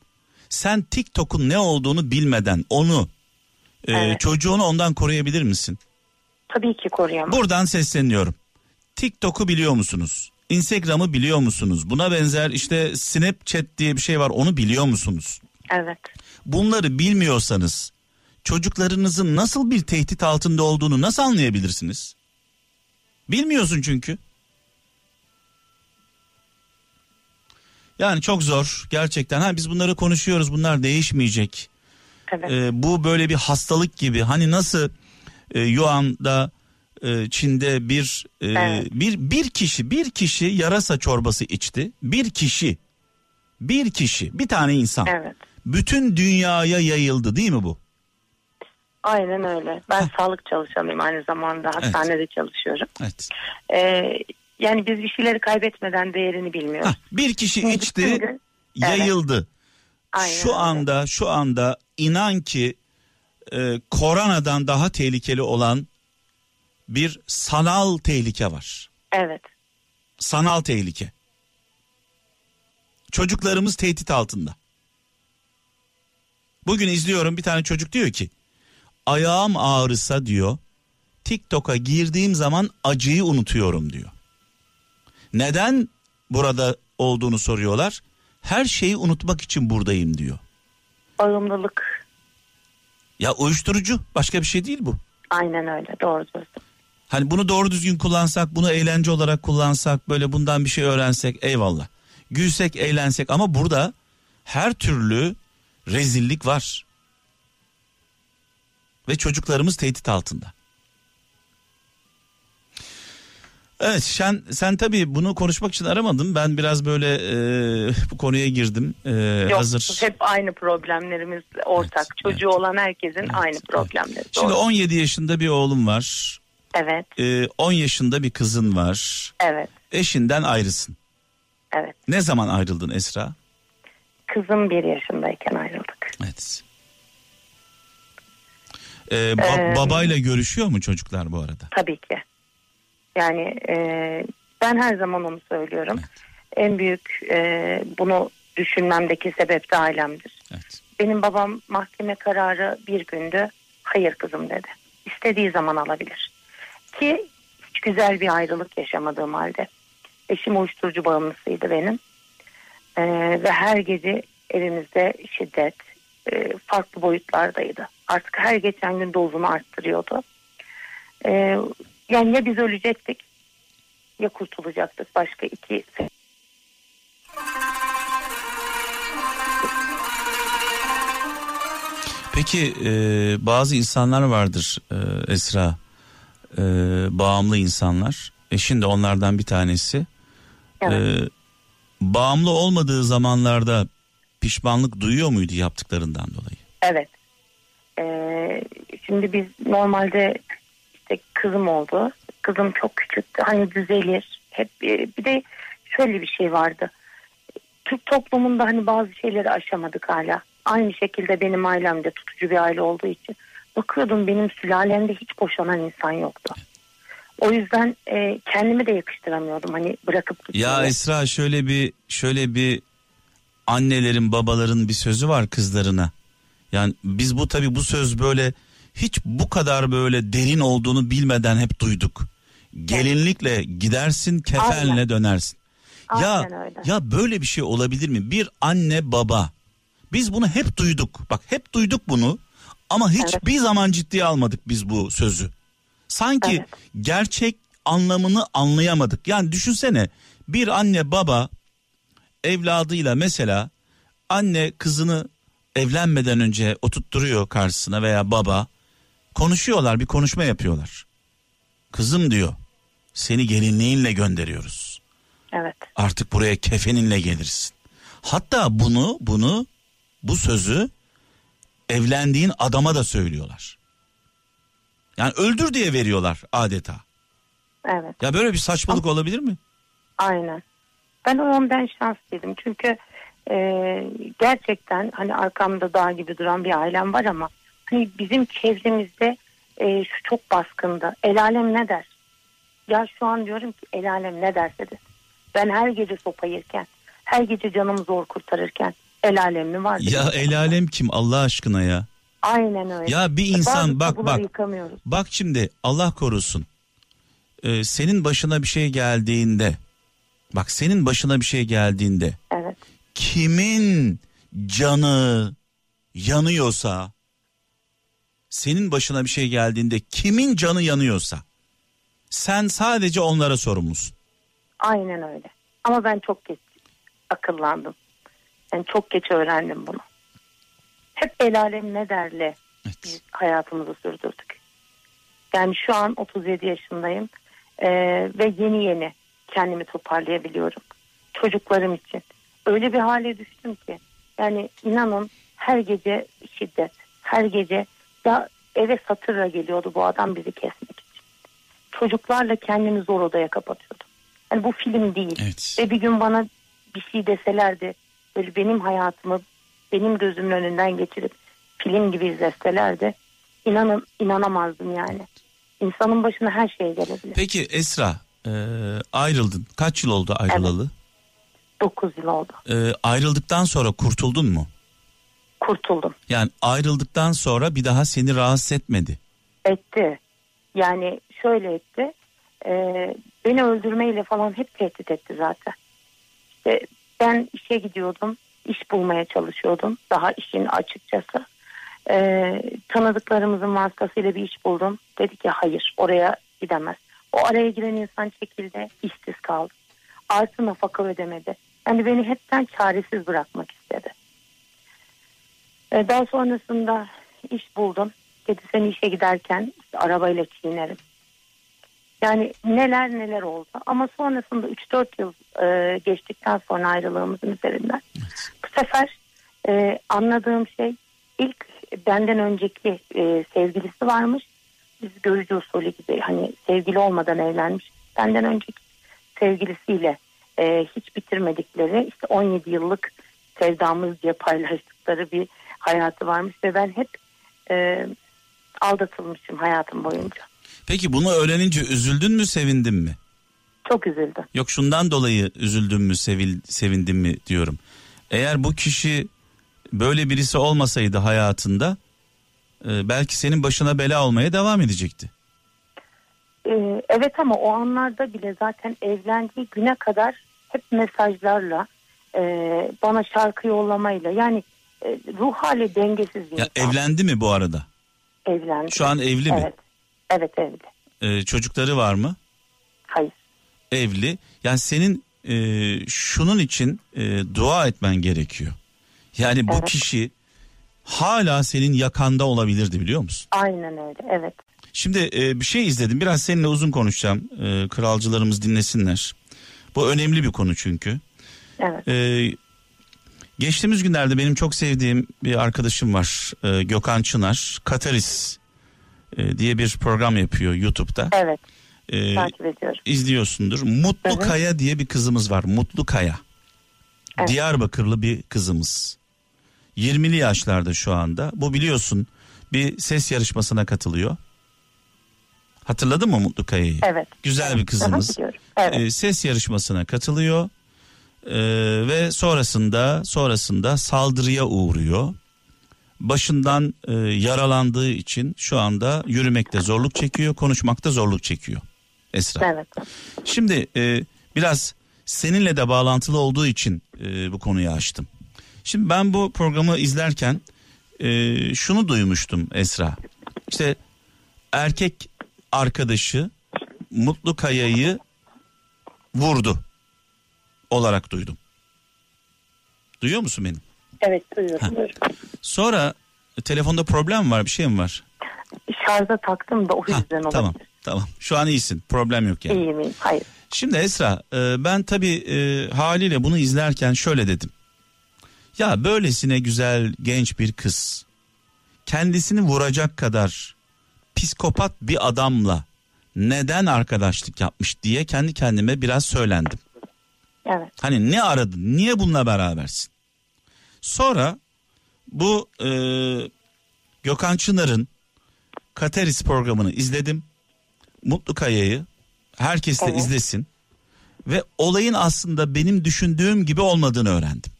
Speaker 2: Sen TikTok'un ne olduğunu bilmeden onu e,
Speaker 1: Evet.
Speaker 2: çocuğunu ondan koruyabilir misin?
Speaker 1: Tabii ki koruyamam.
Speaker 2: Buradan sesleniyorum. TikTok'u biliyor musunuz? Instagram'ı biliyor musunuz? Buna benzer işte Snapchat diye bir şey var onu biliyor musunuz?
Speaker 1: Evet.
Speaker 2: Bunları bilmiyorsanız çocuklarınızın nasıl bir tehdit altında olduğunu nasıl anlayabilirsiniz? Bilmiyorsun çünkü. Yani çok zor gerçekten. Ha biz bunları konuşuyoruz. Bunlar değişmeyecek.
Speaker 1: Evet.
Speaker 2: Ee, bu böyle bir hastalık gibi. Hani nasıl e, Yuan'da e, Çin'de bir e,
Speaker 1: Evet.
Speaker 2: bir bir kişi bir kişi yarasa çorbası içti. Bir kişi bir kişi bir tane insan.
Speaker 1: Evet.
Speaker 2: Bütün dünyaya yayıldı değil mi bu?
Speaker 1: Aynen öyle. Ben sağlık çalışanıyım aynı zamanda. Hastanede çalışıyorum.
Speaker 2: Evet.
Speaker 1: Ee, yani biz bir şeyleri kaybetmeden değerini bilmiyoruz.
Speaker 2: Hah, bir kişi
Speaker 1: Şimdi
Speaker 2: içti,
Speaker 1: şimdi-
Speaker 2: yayıldı.
Speaker 1: Aynen
Speaker 2: şu
Speaker 1: öyle.
Speaker 2: anda şu anda inan ki e, koronadan daha tehlikeli olan bir sanal tehlike var.
Speaker 1: Evet.
Speaker 2: Sanal tehlike. Çocuklarımız tehdit altında. Bugün izliyorum bir tane çocuk diyor ki ayağım ağrısa diyor TikTok'a girdiğim zaman acıyı unutuyorum diyor. Neden burada olduğunu soruyorlar. Her şeyi unutmak için buradayım diyor.
Speaker 1: Bağımlılık.
Speaker 2: Ya uyuşturucu başka bir şey değil bu.
Speaker 1: Aynen öyle. Doğru diyorsun.
Speaker 2: Hani bunu doğru düzgün kullansak, bunu eğlence olarak kullansak, böyle bundan bir şey öğrensek eyvallah. Gülsek, eğlensek ama burada her türlü rezillik var. Ve çocuklarımız tehdit altında. Evet sen sen tabii bunu konuşmak için aramadın. Ben biraz böyle e, bu konuya girdim. E,
Speaker 1: Yok,
Speaker 2: hazır.
Speaker 1: hep aynı problemlerimiz ortak.
Speaker 2: Evet,
Speaker 1: Çocuğu
Speaker 2: evet.
Speaker 1: olan herkesin aynı problemleri.
Speaker 2: Şimdi
Speaker 1: Doğru.
Speaker 2: 17 yaşında bir oğlum var.
Speaker 1: Evet.
Speaker 2: E, 10 yaşında bir kızın var.
Speaker 1: Evet.
Speaker 2: Eşinden ayrısın.
Speaker 1: Evet.
Speaker 2: Ne zaman ayrıldın Esra?
Speaker 1: Kızım bir yaşındayken ayrıldık.
Speaker 2: Evet. Ee, ba-
Speaker 1: Ee,
Speaker 2: babayla görüşüyor mu çocuklar bu arada?
Speaker 1: Tabii ki. Yani e, ben her zaman onu söylüyorum. En büyük e, bunu düşünmemdeki sebep de ailemdir.
Speaker 2: Evet.
Speaker 1: Benim babam mahkeme kararı bir gündü. Hayır kızım dedi. İstediği zaman alabilir. Ki hiç güzel bir ayrılık yaşamadığım halde. Eşim uyuşturucu bağımlısıydı benim. Ee, ve her gece evimizde şiddet e, farklı boyutlardaydı. Artık her geçen gün dozunu arttırıyordu. Ee, yani ya biz ölecektik ya kurtulacaktık başka iki
Speaker 2: Peki e, bazı insanlar vardır e, Esra. E, bağımlı insanlar. Eşin de onlardan bir tanesi.
Speaker 1: Evet.
Speaker 2: E, bağımlı olmadığı zamanlarda pişmanlık duyuyor muydu yaptıklarından dolayı?
Speaker 1: Evet. Ee, şimdi biz normalde işte kızım oldu. Kızım çok küçüktü. Hani düzelir. Hep bir, bir de şöyle bir şey vardı. Türk toplumunda hani bazı şeyleri aşamadık hala. Aynı şekilde benim ailemde tutucu bir aile olduğu için bakıyordum benim sülalemde hiç boşanan insan yoktu. O yüzden e, kendimi de yakıştıramıyordum hani bırakıp gitmeyi.
Speaker 2: Ya Esra şöyle bir şöyle bir annelerin babaların bir sözü var kızlarına. Yani biz bu tabi bu söz böyle hiç bu kadar böyle derin olduğunu bilmeden hep duyduk. Gelinlikle gidersin kefenle
Speaker 1: Aynen.
Speaker 2: dönersin. ya
Speaker 1: Aynen öyle.
Speaker 2: ya böyle bir şey olabilir mi? Bir anne baba. Biz bunu hep duyduk. Bak hep duyduk bunu ama hiçbir zaman ciddiye almadık biz bu sözü. Sanki
Speaker 1: Evet.
Speaker 2: gerçek anlamını anlayamadık. Yani düşünsene bir anne baba evladıyla mesela anne kızını evlenmeden önce oturtturuyor karşısına veya baba konuşuyorlar bir konuşma yapıyorlar. Kızım diyor seni gelinliğinle gönderiyoruz.
Speaker 1: Evet.
Speaker 2: Artık buraya kefeninle gelirsin. Hatta bunu bunu bu sözü evlendiğin adama da söylüyorlar. Yani öldür diye veriyorlar adeta.
Speaker 1: Evet.
Speaker 2: Ya böyle bir saçmalık olabilir mi?
Speaker 1: Aynen. Ben o ondan şanslıydım. Çünkü e, gerçekten hani arkamda dağ gibi duran bir ailem var ama hani bizim çevremizde e, şu çok baskındı. El alem ne der? Ya şu an diyorum ki el alem ne derse de. Ben her gece sopa yerken, her gece canımı zor kurtarırken el alem mi var?
Speaker 2: Ya el alem kim Allah aşkına ya?
Speaker 1: Aynen öyle.
Speaker 2: Ya bir insan
Speaker 1: Bazı
Speaker 2: bak bak bak şimdi Allah korusun. Ee, senin başına bir şey geldiğinde bak senin başına bir şey geldiğinde
Speaker 1: Evet.
Speaker 2: Kimin canı yanıyorsa senin başına bir şey geldiğinde kimin canı yanıyorsa sen sadece onlara sorumlusun.
Speaker 1: Aynen öyle. Ama ben çok geç akıllandım. Yani çok geç öğrendim bunu. Hep el alem ne derle
Speaker 2: Evet.
Speaker 1: biz hayatımızı sürdürdük. Yani şu an 37 yaşındayım Ee, ve yeni yeni kendimi toparlayabiliyorum. Çocuklarım için. Öyle bir hale düştüm ki yani inanın her gece şiddet, her gece ya eve satırla geliyordu bu adam bizi kesmek için. Çocuklarla kendimi zor odaya kapatıyordum. Yani bu film değil.
Speaker 2: Evet.
Speaker 1: Ve bir gün bana bir şey deselerdi böyle benim hayatımı benim gözümün önünden geçirip film gibi izleselerdi inanın inanamazdım yani. İnsanın başına her şey gelebilir.
Speaker 2: Peki Esra e, ayrıldın. Kaç yıl oldu ayrılalı?
Speaker 1: 9 yıl oldu.
Speaker 2: E, ayrıldıktan sonra kurtuldun mu?
Speaker 1: Kurtuldum.
Speaker 2: Yani ayrıldıktan sonra bir daha seni rahatsız etmedi.
Speaker 1: Etti. Yani şöyle etti. Ee, beni öldürmeyle falan hep tehdit etti zaten. İşte ben işe gidiyordum. iş bulmaya çalışıyordum. Daha işin açıkçası. Ee, tanıdıklarımızın vasıtasıyla bir iş buldum. Dedi ki hayır oraya gidemez. O araya giren insan çekildi. işsiz kaldı. Artı nafaka ödemedi. Yani beni hepten çaresiz bırakmak istedi. Ee, daha sonrasında iş buldum. Dedi sen işe giderken işte arabayla çiğnerim. Yani neler neler oldu. Ama sonrasında 3-4 yıl e, geçtikten sonra ayrılığımızın üzerinden bu sefer e, anladığım şey ilk benden önceki e, sevgilisi varmış. Biz görücü usulü gibi hani sevgili olmadan evlenmiş. Benden önceki sevgilisiyle e, hiç bitirmedikleri işte 17 yıllık sevdamız diye paylaştıkları bir hayatı varmış ve ben hep e, aldatılmışım hayatım boyunca.
Speaker 2: Peki bunu öğrenince üzüldün mü sevindin mi?
Speaker 1: Çok üzüldüm.
Speaker 2: Yok şundan dolayı üzüldün mü sevil, sevindin mi diyorum. Eğer bu kişi böyle birisi olmasaydı hayatında e, belki senin başına bela olmaya devam edecekti.
Speaker 1: Ee, evet ama o anlarda bile zaten evlendiği güne kadar hep mesajlarla e, bana şarkı yollamayla yani e, ruh hali dengesiz bir
Speaker 2: Ya
Speaker 1: insan.
Speaker 2: evlendi mi bu arada?
Speaker 1: Evlendi.
Speaker 2: Şu an evli mi?
Speaker 1: Evet. Evet evli.
Speaker 2: E, çocukları var mı?
Speaker 1: Hayır.
Speaker 2: Evli. Yani senin e, şunun için e, dua etmen gerekiyor. Yani bu
Speaker 1: Evet.
Speaker 2: kişi hala senin yakanda olabilirdi biliyor musun?
Speaker 1: Aynen öyle. Evet.
Speaker 2: Şimdi e, bir şey izledim. Biraz seninle uzun konuşacağım. E, kralcılarımız dinlesinler. Bu önemli bir konu çünkü.
Speaker 1: Evet.
Speaker 2: E, geçtiğimiz günlerde benim çok sevdiğim bir arkadaşım var. E, Gökhan Çınar. Kataris e, diye bir program yapıyor YouTube'da.
Speaker 1: Evet.
Speaker 2: E,
Speaker 1: Takip ediyorum.
Speaker 2: izliyorsundur. Mutlu
Speaker 1: hı.
Speaker 2: Kaya diye bir kızımız var. Mutlu Kaya.
Speaker 1: Evet.
Speaker 2: Diyarbakırlı bir kızımız. 20'li yaşlarda şu anda. Bu biliyorsun bir ses yarışmasına katılıyor. Hatırladın mı Mutlu Kaya'yı?
Speaker 1: Evet.
Speaker 2: Güzel bir kızımız.
Speaker 1: Evet.
Speaker 2: Ee, ses yarışmasına katılıyor. Ee, ve sonrasında sonrasında saldırıya uğruyor. Başından e, yaralandığı için şu anda yürümekte zorluk çekiyor, konuşmakta zorluk çekiyor. Esra.
Speaker 1: Evet.
Speaker 2: Şimdi e, biraz seninle de bağlantılı olduğu için e, bu konuyu açtım. Şimdi ben bu programı izlerken e, şunu duymuştum Esra. İşte erkek arkadaşı Mutlu Kaya'yı vurdu olarak duydum. Duyuyor musun beni?
Speaker 1: Evet duyuyorum.
Speaker 2: Sonra e, telefonda problem var bir şey mi var?
Speaker 1: Şarja taktım da o
Speaker 2: Ha,
Speaker 1: yüzden olabilir.
Speaker 2: tamam tamam şu an iyisin problem yok yani.
Speaker 1: İyiyim iyiyim. Hayır.
Speaker 2: Şimdi Esra e, ben tabii e, haliyle bunu izlerken şöyle dedim. Ya böylesine güzel genç bir kız kendisini vuracak kadar psikopat bir adamla neden arkadaşlık yapmış diye kendi kendime biraz söylendim.
Speaker 1: Evet.
Speaker 2: Hani ne aradın niye bununla berabersin? Sonra bu e, Gökhan Çınar'ın Kateris programını izledim. Mutlu Kaya'yı herkes de
Speaker 1: Evet.
Speaker 2: izlesin. Ve olayın aslında benim düşündüğüm gibi olmadığını öğrendim.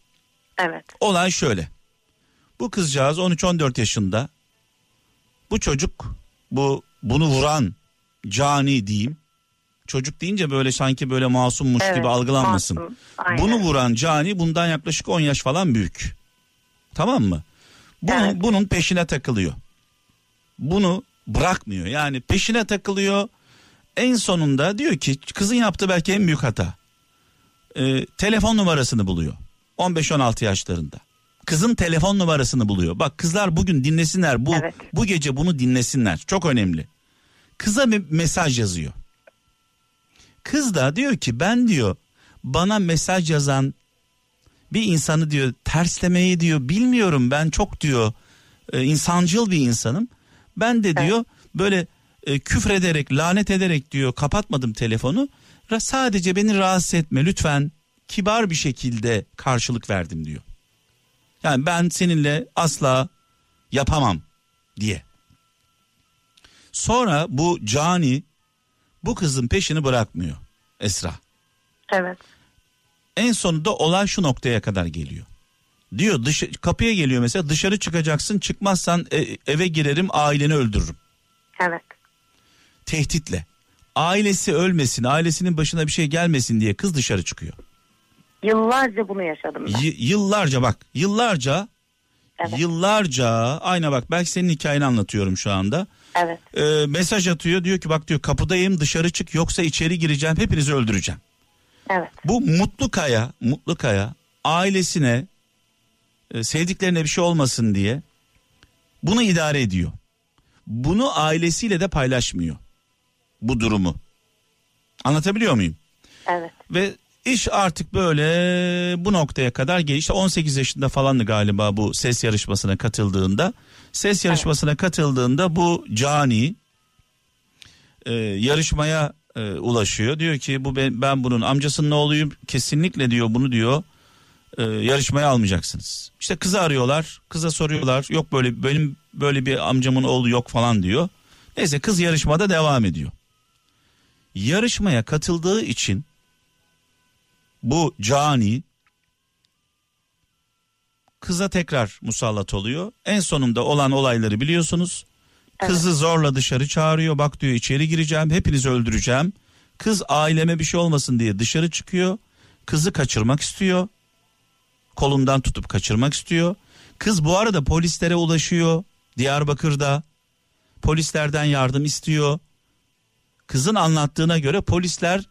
Speaker 1: Evet.
Speaker 2: Olay şöyle. Bu kızcağız 13-14 yaşında. Bu çocuk bu bunu vuran cani diyeyim. Çocuk deyince böyle sanki böyle masummuş
Speaker 1: Evet,
Speaker 2: gibi algılanmasın.
Speaker 1: masum. Aynen.
Speaker 2: Bunu vuran cani bundan yaklaşık 10 yaş falan büyük. Tamam mı? Bunu,
Speaker 1: Evet.
Speaker 2: Bunun peşine takılıyor. Bunu bırakmıyor. Yani peşine takılıyor. En sonunda diyor ki kızın yaptığı belki en büyük hata. Ee, telefon numarasını buluyor. 15-16 yaşlarında. Kızın telefon numarasını buluyor. Bak kızlar bugün dinlesinler. Bu
Speaker 1: Evet.
Speaker 2: bu gece bunu dinlesinler. Çok önemli. Kıza bir mesaj yazıyor. Kız da diyor ki ben diyor bana mesaj yazan bir insanı diyor terslemeyi diyor bilmiyorum ben çok diyor e, insancıl bir insanım. Ben de diyor böyle e, küfrederek lanet ederek diyor kapatmadım telefonu. Sadece beni rahatsız etme lütfen kibar bir şekilde karşılık verdim diyor. Yani ben seninle asla yapamam diye. Sonra bu cani bu kızın peşini bırakmıyor Esra.
Speaker 1: Evet.
Speaker 2: En sonunda olay şu noktaya kadar geliyor. Diyor dışı, kapıya geliyor mesela dışarı çıkacaksın çıkmazsan e- eve girerim aileni öldürürüm.
Speaker 1: Evet.
Speaker 2: Tehditle. Ailesi ölmesin ailesinin başına bir şey gelmesin diye kız dışarı çıkıyor.
Speaker 1: Yıllarca bunu yaşadım ben.
Speaker 2: Y- yıllarca bak yıllarca
Speaker 1: Evet.
Speaker 2: yıllarca ayna bak belki senin hikayeni anlatıyorum şu anda.
Speaker 1: Evet.
Speaker 2: Ee, mesaj atıyor diyor ki bak diyor kapıdayım dışarı çık yoksa içeri gireceğim hepinizi öldüreceğim.
Speaker 1: Evet.
Speaker 2: Bu Mutlu Kaya, Mutlu Kaya ailesine e, sevdiklerine bir şey olmasın diye bunu idare ediyor. Bunu ailesiyle de paylaşmıyor. Bu durumu. Anlatabiliyor muyum?
Speaker 1: Evet.
Speaker 2: Ve iş artık böyle bu noktaya kadar geldi. İşte 18 yaşında falandı galiba bu ses yarışmasına katıldığında. Ses yarışmasına katıldığında bu cani e, yarışmaya e, ulaşıyor. Diyor ki bu ben, ben bunun amcasının oğluyum kesinlikle diyor bunu diyor e, yarışmaya almayacaksınız. İşte kızı arıyorlar kıza soruyorlar yok böyle benim böyle bir amcamın oğlu yok falan diyor. Neyse kız yarışmada devam ediyor. Yarışmaya katıldığı için bu cani kıza tekrar musallat oluyor. En sonunda olan olayları biliyorsunuz. Kızı zorla dışarı çağırıyor. Bak diyor içeri gireceğim. Hepinizi öldüreceğim. Kız aileme bir şey olmasın diye dışarı çıkıyor. Kızı kaçırmak istiyor. Kolundan tutup kaçırmak istiyor. Kız bu arada polislere ulaşıyor. Diyarbakır'da polislerden yardım istiyor. Kızın anlattığına göre polisler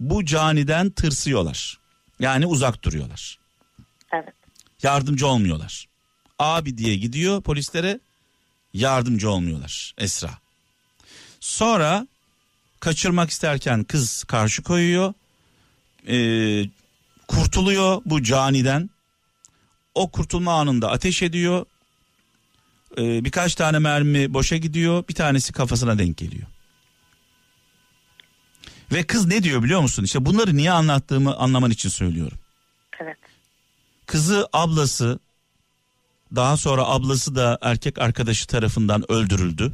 Speaker 2: bu caniden tırsıyorlar. Yani uzak duruyorlar.
Speaker 1: Evet.
Speaker 2: Yardımcı olmuyorlar. Abi diye gidiyor polislere yardımcı olmuyorlar Esra. Sonra kaçırmak isterken kız karşı koyuyor. Ee, kurtuluyor bu caniden. O kurtulma anında ateş ediyor. Ee, birkaç tane mermi boşa gidiyor. Bir tanesi kafasına denk geliyor. Ve kız ne diyor biliyor musun? İşte bunları niye anlattığımı anlaman için söylüyorum.
Speaker 1: Evet.
Speaker 2: Kızı ablası daha sonra ablası da erkek arkadaşı tarafından öldürüldü.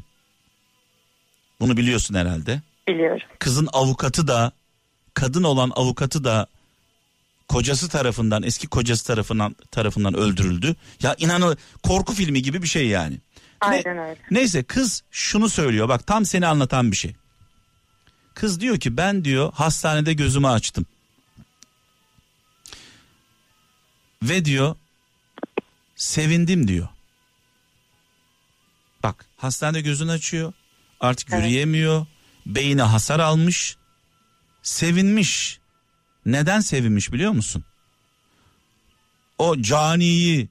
Speaker 2: Bunu biliyorsun herhalde.
Speaker 1: Biliyorum.
Speaker 2: Kızın avukatı da kadın olan avukatı da kocası tarafından eski kocası tarafından tarafından öldürüldü. Ya inanın korku filmi gibi bir şey yani.
Speaker 1: Aynen öyle.
Speaker 2: Neyse kız şunu söylüyor bak tam seni anlatan bir şey. Kız diyor ki ben diyor hastanede gözümü açtım. Ve diyor sevindim diyor. Bak hastanede gözünü açıyor. Artık
Speaker 1: Evet.
Speaker 2: yürüyemiyor. Beyni hasar almış. Sevinmiş. Neden sevinmiş biliyor musun? O caniyi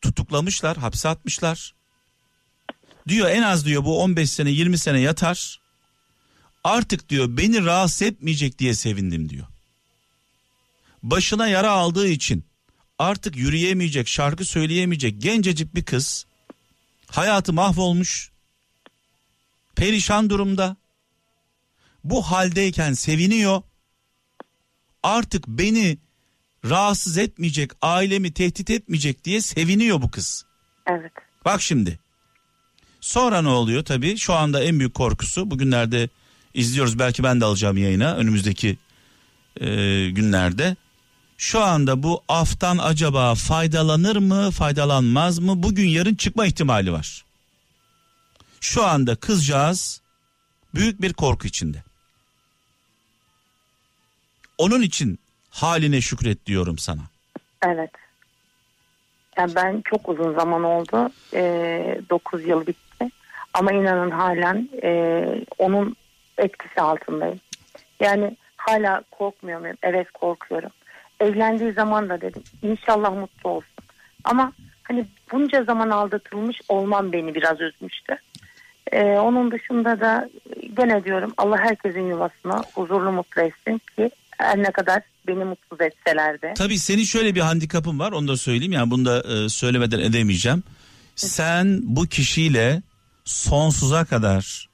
Speaker 2: tutuklamışlar, hapse atmışlar. Diyor en az diyor bu 15 sene 20 sene yatar. Artık diyor beni rahatsız etmeyecek diye sevindim diyor. Başına yara aldığı için artık yürüyemeyecek, şarkı söyleyemeyecek gencecik bir kız hayatı mahvolmuş. Perişan durumda. Bu haldeyken seviniyor. Artık beni rahatsız etmeyecek, ailemi tehdit etmeyecek diye seviniyor bu kız.
Speaker 1: Evet.
Speaker 2: Bak şimdi. Sonra ne oluyor tabii? Şu anda en büyük korkusu bugünlerde izliyoruz. Belki ben de alacağım yayına önümüzdeki e, günlerde. Şu anda bu aftan acaba faydalanır mı, faydalanmaz mı? Bugün yarın çıkma ihtimali var. Şu anda kızcağız büyük bir korku içinde. Onun için haline şükret diyorum sana.
Speaker 1: Evet. Yani ben çok uzun zaman oldu. 9 yıl bitti. Ama inanın halen e, onun etkisi altındayım. Yani hala korkmuyor muyum? Evet korkuyorum. Evlendiği zaman da dedim inşallah mutlu olsun. Ama hani bunca zaman aldatılmış olmam beni biraz üzmüştü. E, onun dışında da gene diyorum Allah herkesin yuvasını huzurlu mutlu etsin ki her ne kadar beni mutsuz etseler de.
Speaker 2: Tabii senin şöyle bir handikapın var onu da söyleyeyim yani bunu da e, söylemeden edemeyeceğim. Sen bu kişiyle sonsuza kadar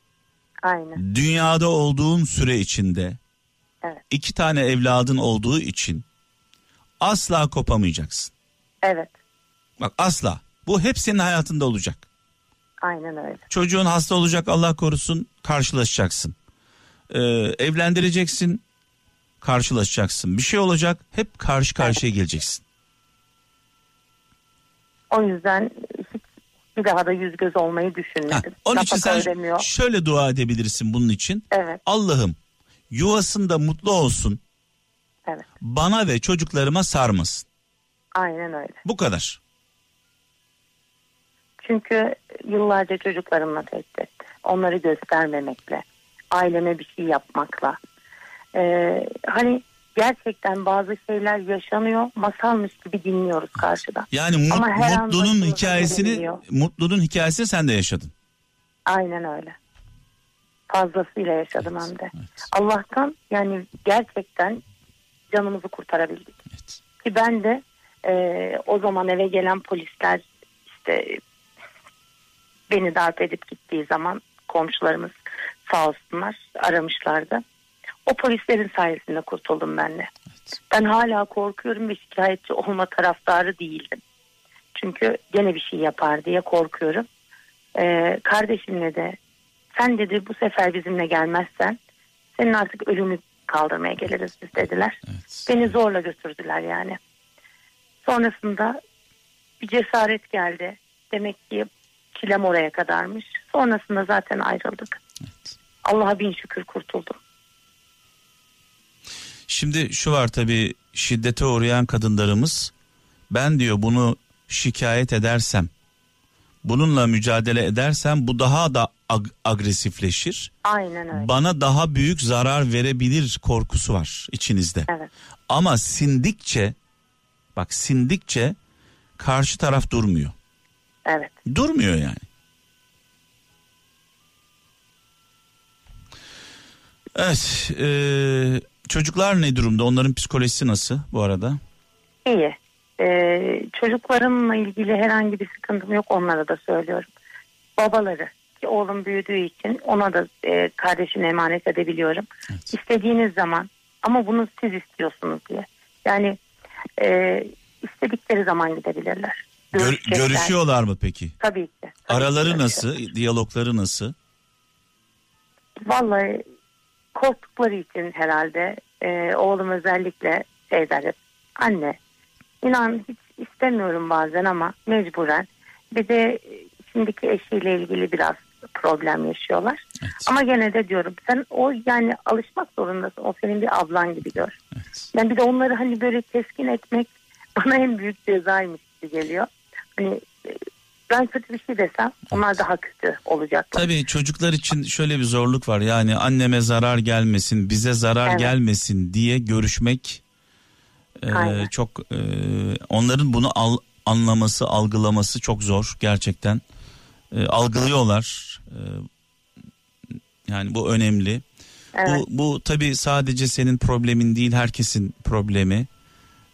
Speaker 1: Aynen.
Speaker 2: dünyada olduğun süre içinde
Speaker 1: Evet.
Speaker 2: iki tane evladın olduğu için asla kopamayacaksın.
Speaker 1: Evet.
Speaker 2: Bak asla. Bu hep senin hayatında olacak.
Speaker 1: Aynen öyle.
Speaker 2: Çocuğun hasta olacak Allah korusun karşılaşacaksın. Ee, evlendireceksin karşılaşacaksın. Bir şey olacak hep karşı karşıya geleceksin.
Speaker 1: O yüzden bir daha da yüz göz olmayı
Speaker 2: Ha,
Speaker 1: düşünmedim.
Speaker 2: onun için sen
Speaker 1: ödemiyor.
Speaker 2: şöyle dua edebilirsin bunun için.
Speaker 1: Evet.
Speaker 2: Allah'ım yuvasında mutlu olsun.
Speaker 1: Evet.
Speaker 2: Bana ve çocuklarıma sarmasın.
Speaker 1: Aynen öyle.
Speaker 2: Bu kadar.
Speaker 1: Çünkü yıllarca çocuklarımla tehdit etti. Onları göstermemekle, aileme bir şey yapmakla. Ee, hani gerçekten bazı şeyler yaşanıyor, masalmış gibi dinliyoruz karşıda.
Speaker 2: Yani mut-
Speaker 1: Ama her
Speaker 2: mutlunun hikayesini mutlunun hikayesini sen de yaşadın.
Speaker 1: Aynen öyle. Fazlasıyla yaşadım hem de.
Speaker 2: Evet.
Speaker 1: Allah'tan yani gerçekten canımızı kurtarabildik.
Speaker 2: Evet.
Speaker 1: Ki ben de e, o zaman eve gelen polisler işte beni darp edip gittiği zaman komşularımız sağ olsunlar aramışlardı. O polislerin sayesinde kurtuldum ben de.
Speaker 2: Evet.
Speaker 1: Ben hala korkuyorum ve şikayetçi olma taraftarı değildim. Çünkü gene bir şey yapar diye korkuyorum. Ee, kardeşimle de sen dedi bu sefer bizimle gelmezsen senin artık ölümü kaldırmaya geliriz biz dediler.
Speaker 2: Evet.
Speaker 1: Beni zorla götürdüler yani. Sonrasında bir cesaret geldi. Demek ki çilem oraya kadarmış. Sonrasında zaten ayrıldık.
Speaker 2: Evet.
Speaker 1: Allah'a bin şükür kurtuldum.
Speaker 2: Şimdi şu var tabii şiddete uğrayan kadınlarımız ben diyor bunu şikayet edersem bununla mücadele edersem bu daha da ag- agresifleşir.
Speaker 1: Aynen öyle.
Speaker 2: Bana daha büyük zarar verebilir korkusu var içinizde.
Speaker 1: Evet.
Speaker 2: Ama sindikçe bak sindikçe karşı taraf durmuyor.
Speaker 1: Evet.
Speaker 2: Durmuyor yani. Evet. eee, çocuklar ne durumda? Onların psikolojisi nasıl bu arada?
Speaker 1: İyi. Ee, çocuklarımla ilgili herhangi bir sıkıntım yok onlara da söylüyorum. Babaları ki oğlum büyüdüğü için ona da e, kardeşine emanet edebiliyorum.
Speaker 2: Evet.
Speaker 1: İstediğiniz zaman ama bunu siz istiyorsunuz diye. Yani e, istedikleri zaman gidebilirler.
Speaker 2: Gör- görüşüyorlar mı peki?
Speaker 1: Tabii ki. Tabii
Speaker 2: Araları
Speaker 1: ki
Speaker 2: nasıl? Diyalogları nasıl?
Speaker 1: Vallahi korktukları için herhalde e, oğlum özellikle şey der hep, anne inan hiç istemiyorum bazen ama mecburen bir de e, şimdiki eşiyle ilgili biraz problem yaşıyorlar.
Speaker 2: Evet.
Speaker 1: Ama gene de diyorum sen o yani alışmak zorundasın o senin bir ablan gibi gör.
Speaker 2: Evet.
Speaker 1: Yani bir de onları hani böyle teskin etmek bana en büyük cezaymış gibi geliyor. Hani e, ben kötü bir şey desem onlar daha kötü olacaklar.
Speaker 2: Tabii çocuklar için şöyle bir zorluk var. Yani anneme zarar gelmesin, bize zarar
Speaker 1: Evet.
Speaker 2: gelmesin diye görüşmek e, çok e, onların bunu al, anlaması, algılaması çok zor gerçekten. E, algılıyorlar. E, yani bu önemli.
Speaker 1: Evet.
Speaker 2: Bu bu tabii sadece senin problemin değil, herkesin problemi.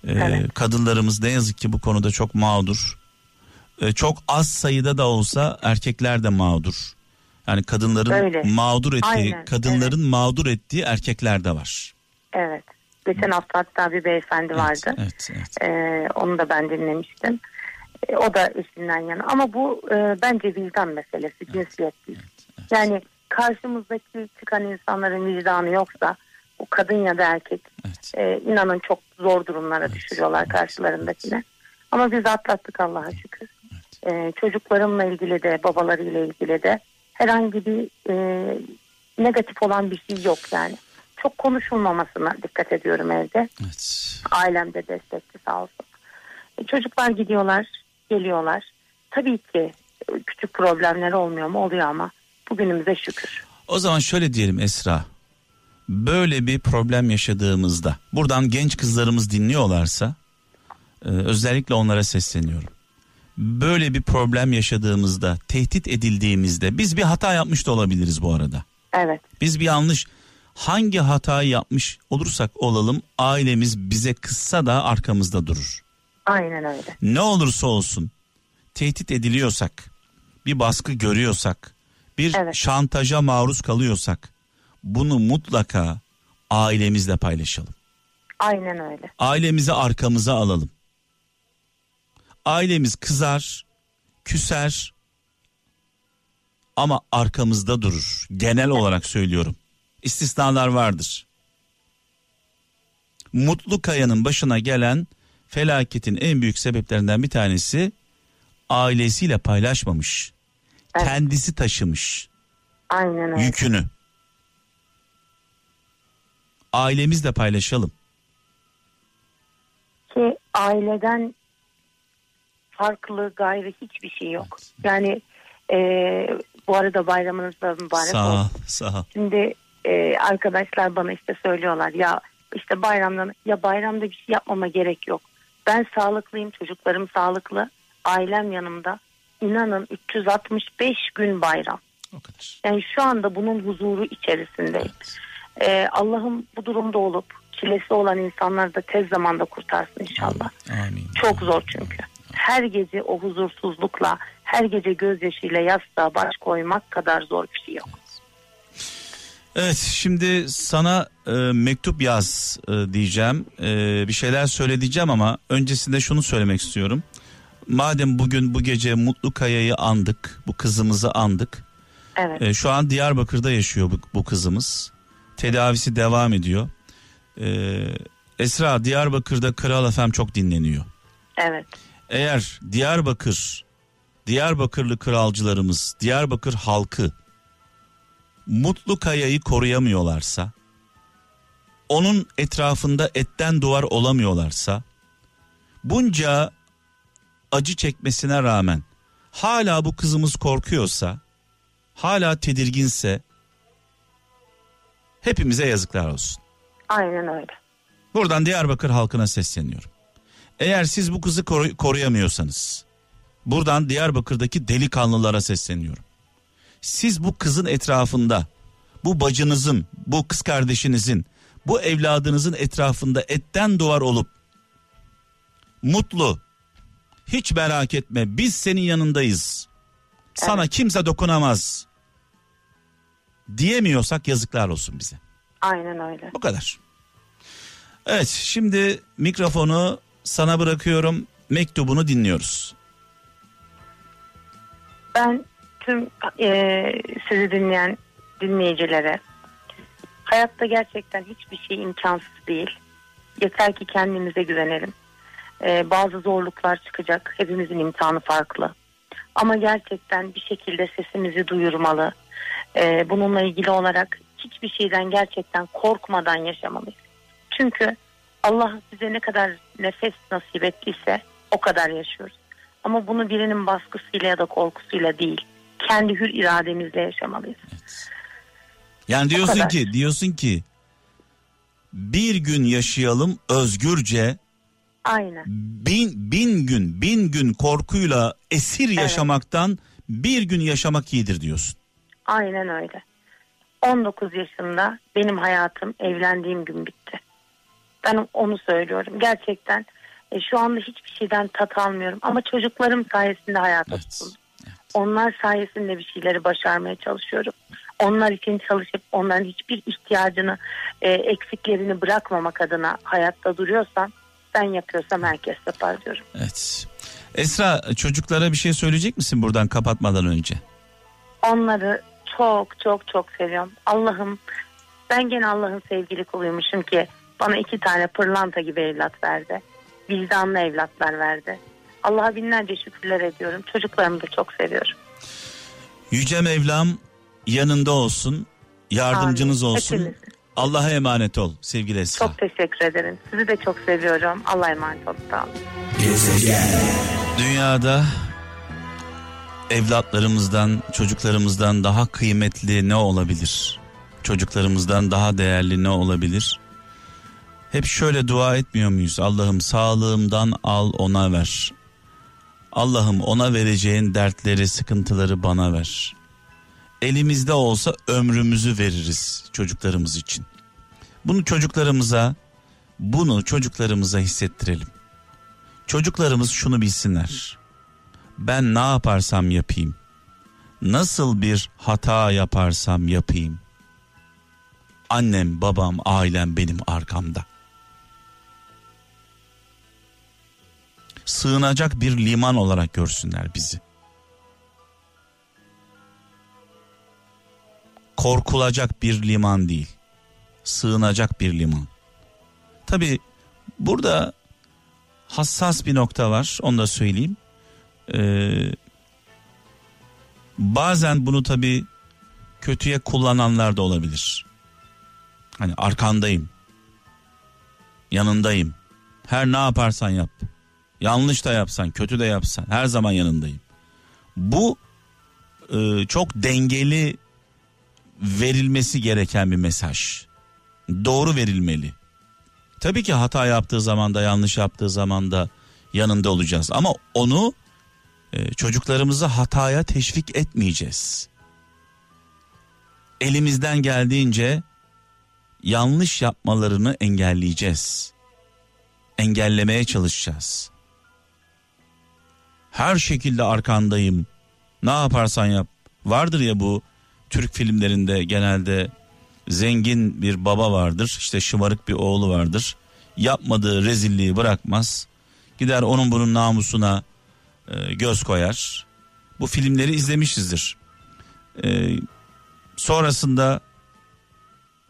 Speaker 2: E,
Speaker 1: Evet.
Speaker 2: Kadınlarımız ne yazık ki bu konuda çok mağdur. E, çok az sayıda da olsa erkekler de mağdur. Yani kadınların
Speaker 1: Öyle.
Speaker 2: mağdur ettiği,
Speaker 1: Aynen,
Speaker 2: kadınların mağdur ettiği erkekler de var.
Speaker 1: Evet. Geçen hafta hatta bir beyefendi vardı.
Speaker 2: Evet, evet.
Speaker 1: Ee, onu da ben dinlemiştim. Ee, o da eşinden yana. Ama bu e, bence vicdan meselesi, cinsiyet değil.
Speaker 2: evet.
Speaker 1: Yani karşımızdaki çıkan insanların vicdanı yoksa o kadın ya da erkek
Speaker 2: evet.
Speaker 1: e, inanın çok zor durumlara
Speaker 2: Evet,
Speaker 1: düşürüyorlar
Speaker 2: evet,
Speaker 1: karşılarındakine. Ama biz atlattık Allah'a şükür. Ee, çocuklarımla ilgili de babalarıyla ilgili de herhangi bir e, negatif olan bir şey yok yani. Çok konuşulmamasına dikkat ediyorum evde.
Speaker 2: evet.
Speaker 1: Ailem de destekli sağ olsun. E, çocuklar gidiyorlar, geliyorlar. Tabii ki e, küçük problemler olmuyor mu? Oluyor ama bugünümüze şükür.
Speaker 2: O zaman şöyle diyelim Esra. Böyle bir problem yaşadığımızda buradan genç kızlarımız dinliyorlarsa e, özellikle onlara sesleniyorum. Böyle bir problem yaşadığımızda, tehdit edildiğimizde biz bir hata yapmış da olabiliriz bu arada.
Speaker 1: Evet,
Speaker 2: Biz bir yanlış hangi hatayı yapmış olursak olalım ailemiz bize kızsa da arkamızda durur.
Speaker 1: aynen öyle.
Speaker 2: Ne olursa olsun tehdit ediliyorsak, bir baskı görüyorsak, bir
Speaker 1: Evet.
Speaker 2: şantaja maruz kalıyorsak bunu mutlaka ailemizle paylaşalım.
Speaker 1: Aynen öyle.
Speaker 2: Ailemizi arkamıza alalım. Ailemiz kızar, küser ama arkamızda durur. Genel olarak söylüyorum. İstisnalar vardır. Mutlu Kaya'nın başına gelen felaketin en büyük sebeplerinden bir tanesi ailesiyle paylaşmamış.
Speaker 1: Evet.
Speaker 2: Kendisi taşımış
Speaker 1: Aynen öyle.
Speaker 2: yükünü. Ailemizle paylaşalım.
Speaker 1: Ki aileden farklı gayrı hiçbir şey yok. Yani e, bu arada bayramınız da mübarek
Speaker 2: Sağ ol,
Speaker 1: olsun.
Speaker 2: sağ ol.
Speaker 1: Şimdi e, arkadaşlar bana işte söylüyorlar ya işte bayramdan ya bayramda bir şey yapmama gerek yok. Ben sağlıklıyım, çocuklarım sağlıklı, ailem yanımda. İnanın 365 gün bayram.
Speaker 2: O kadar.
Speaker 1: Yani şu anda bunun huzuru içerisindeyim. Ee, Allah'ım bu durumda olup çilesi olan insanları da tez zamanda kurtarsın inşallah.
Speaker 2: Amin.
Speaker 1: Çok zor çünkü. Her gece o huzursuzlukla, her gece gözyaşıyla yastığa baş koymak kadar zor bir şey yok.
Speaker 2: Evet şimdi sana e, mektup yaz e, diyeceğim. E, bir şeyler söyle diyeceğim ama öncesinde şunu söylemek istiyorum. Madem bugün bu gece Mutlu Kaya'yı andık, bu kızımızı andık.
Speaker 1: Evet.
Speaker 2: E, şu an Diyarbakır'da yaşıyor bu, bu kızımız. Tedavisi devam ediyor. E, Esra Diyarbakır'da Kral FM çok dinleniyor.
Speaker 1: Evet.
Speaker 2: Eğer Diyarbakır, Diyarbakırlı kralcılarımız, Diyarbakır halkı Mutlu Kaya'yı koruyamıyorlarsa, onun etrafında etten duvar olamıyorlarsa, bunca acı çekmesine rağmen hala bu kızımız korkuyorsa, hala tedirginse hepimize yazıklar olsun.
Speaker 1: Aynen öyle.
Speaker 2: Buradan Diyarbakır halkına sesleniyorum. Eğer siz bu kızı koru- koruyamıyorsanız buradan Diyarbakır'daki delikanlılara sesleniyorum. Siz bu kızın etrafında bu bacınızın, bu kız kardeşinizin, bu evladınızın etrafında etten duvar olup mutlu, hiç merak etme biz senin yanındayız. Sana kimse dokunamaz diyemiyorsak yazıklar olsun bize.
Speaker 1: Aynen öyle.
Speaker 2: Bu kadar. Evet şimdi mikrofonu sana bırakıyorum. Mektubunu dinliyoruz.
Speaker 1: Ben tüm e, sizi dinleyen dinleyicilere hayatta gerçekten hiçbir şey imkansız değil. Yeter ki kendimize güvenelim. E, bazı zorluklar çıkacak. Hepimizin imtihanı farklı. Ama gerçekten bir şekilde sesimizi duyurmalı. E, bununla ilgili olarak hiçbir şeyden gerçekten korkmadan yaşamalıyız. Çünkü Allah bize ne kadar nefes nasip ettiyse o kadar yaşıyoruz. Ama bunu birinin baskısıyla ya da korkusuyla değil. Kendi hür irademizle yaşamalıyız.
Speaker 2: Yani diyorsun ki diyorsun ki bir gün yaşayalım özgürce
Speaker 1: Aynen.
Speaker 2: bin, bin gün bin gün korkuyla esir yaşamaktan bir gün yaşamak iyidir diyorsun.
Speaker 1: Aynen öyle. 19 yaşında benim hayatım evlendiğim gün bitti. Ben onu söylüyorum. Gerçekten e, şu anda hiçbir şeyden tat almıyorum. Ama çocuklarım sayesinde hayata
Speaker 2: Evet.
Speaker 1: tutundum. Onlar sayesinde bir şeyleri başarmaya çalışıyorum. Onlar için çalışıp onların hiçbir ihtiyacını, e, eksiklerini bırakmamak adına hayatta duruyorsam ben yapıyorsam herkes yapar diyorum.
Speaker 2: Evet. Esra çocuklara bir şey söyleyecek misin buradan kapatmadan önce?
Speaker 1: Onları çok çok çok seviyorum. Allah'ım ben gene Allah'ın sevgili kuluymuşum ki bana iki tane pırlanta gibi evlat verdi. Vicdanlı evlatlar verdi. Allah'a binlerce şükürler ediyorum. Çocuklarımı da çok seviyorum.
Speaker 2: Yüce Mevlam yanında olsun, yardımcınız
Speaker 1: Amin.
Speaker 2: olsun.
Speaker 1: Hepimizin.
Speaker 2: Allah'a emanet ol sevgili Esra.
Speaker 1: Çok teşekkür ederim. Sizi de çok seviyorum. Allah'a emanet olun. Sağ olun.
Speaker 2: Dünyada evlatlarımızdan, çocuklarımızdan daha kıymetli ne olabilir? Çocuklarımızdan daha değerli ne olabilir? Hep şöyle dua etmiyor muyuz? Allah'ım sağlığımdan al ona ver. Allah'ım ona vereceğin dertleri, sıkıntıları bana ver. Elimizde olsa ömrümüzü veririz çocuklarımız için. Bunu çocuklarımıza, bunu çocuklarımıza hissettirelim. Çocuklarımız şunu bilsinler. Ben ne yaparsam yapayım. Nasıl bir hata yaparsam yapayım. Annem, babam, ailem benim arkamda. Sığınacak bir liman olarak görsünler bizi. Korkulacak bir liman değil. Sığınacak bir liman. Tabi burada hassas bir nokta var onu da söyleyeyim. Ee, bazen bunu tabi kötüye kullananlar da olabilir. Hani arkandayım. Yanındayım. Her ne yaparsan yap. Yanlış da yapsan, kötü de yapsan her zaman yanındayım. Bu e, çok dengeli verilmesi gereken bir mesaj. Doğru verilmeli. Tabii ki hata yaptığı zaman da yanlış yaptığı zaman da yanında olacağız. Ama onu e, çocuklarımızı hataya teşvik etmeyeceğiz. Elimizden geldiğince yanlış yapmalarını engelleyeceğiz. Engellemeye çalışacağız. Her şekilde arkandayım. Ne yaparsan yap. Vardır ya bu Türk filmlerinde genelde zengin bir baba vardır. işte şımarık bir oğlu vardır. Yapmadığı rezilliği bırakmaz. Gider onun bunun namusuna e, göz koyar. Bu filmleri izlemişizdir. Ee, sonrasında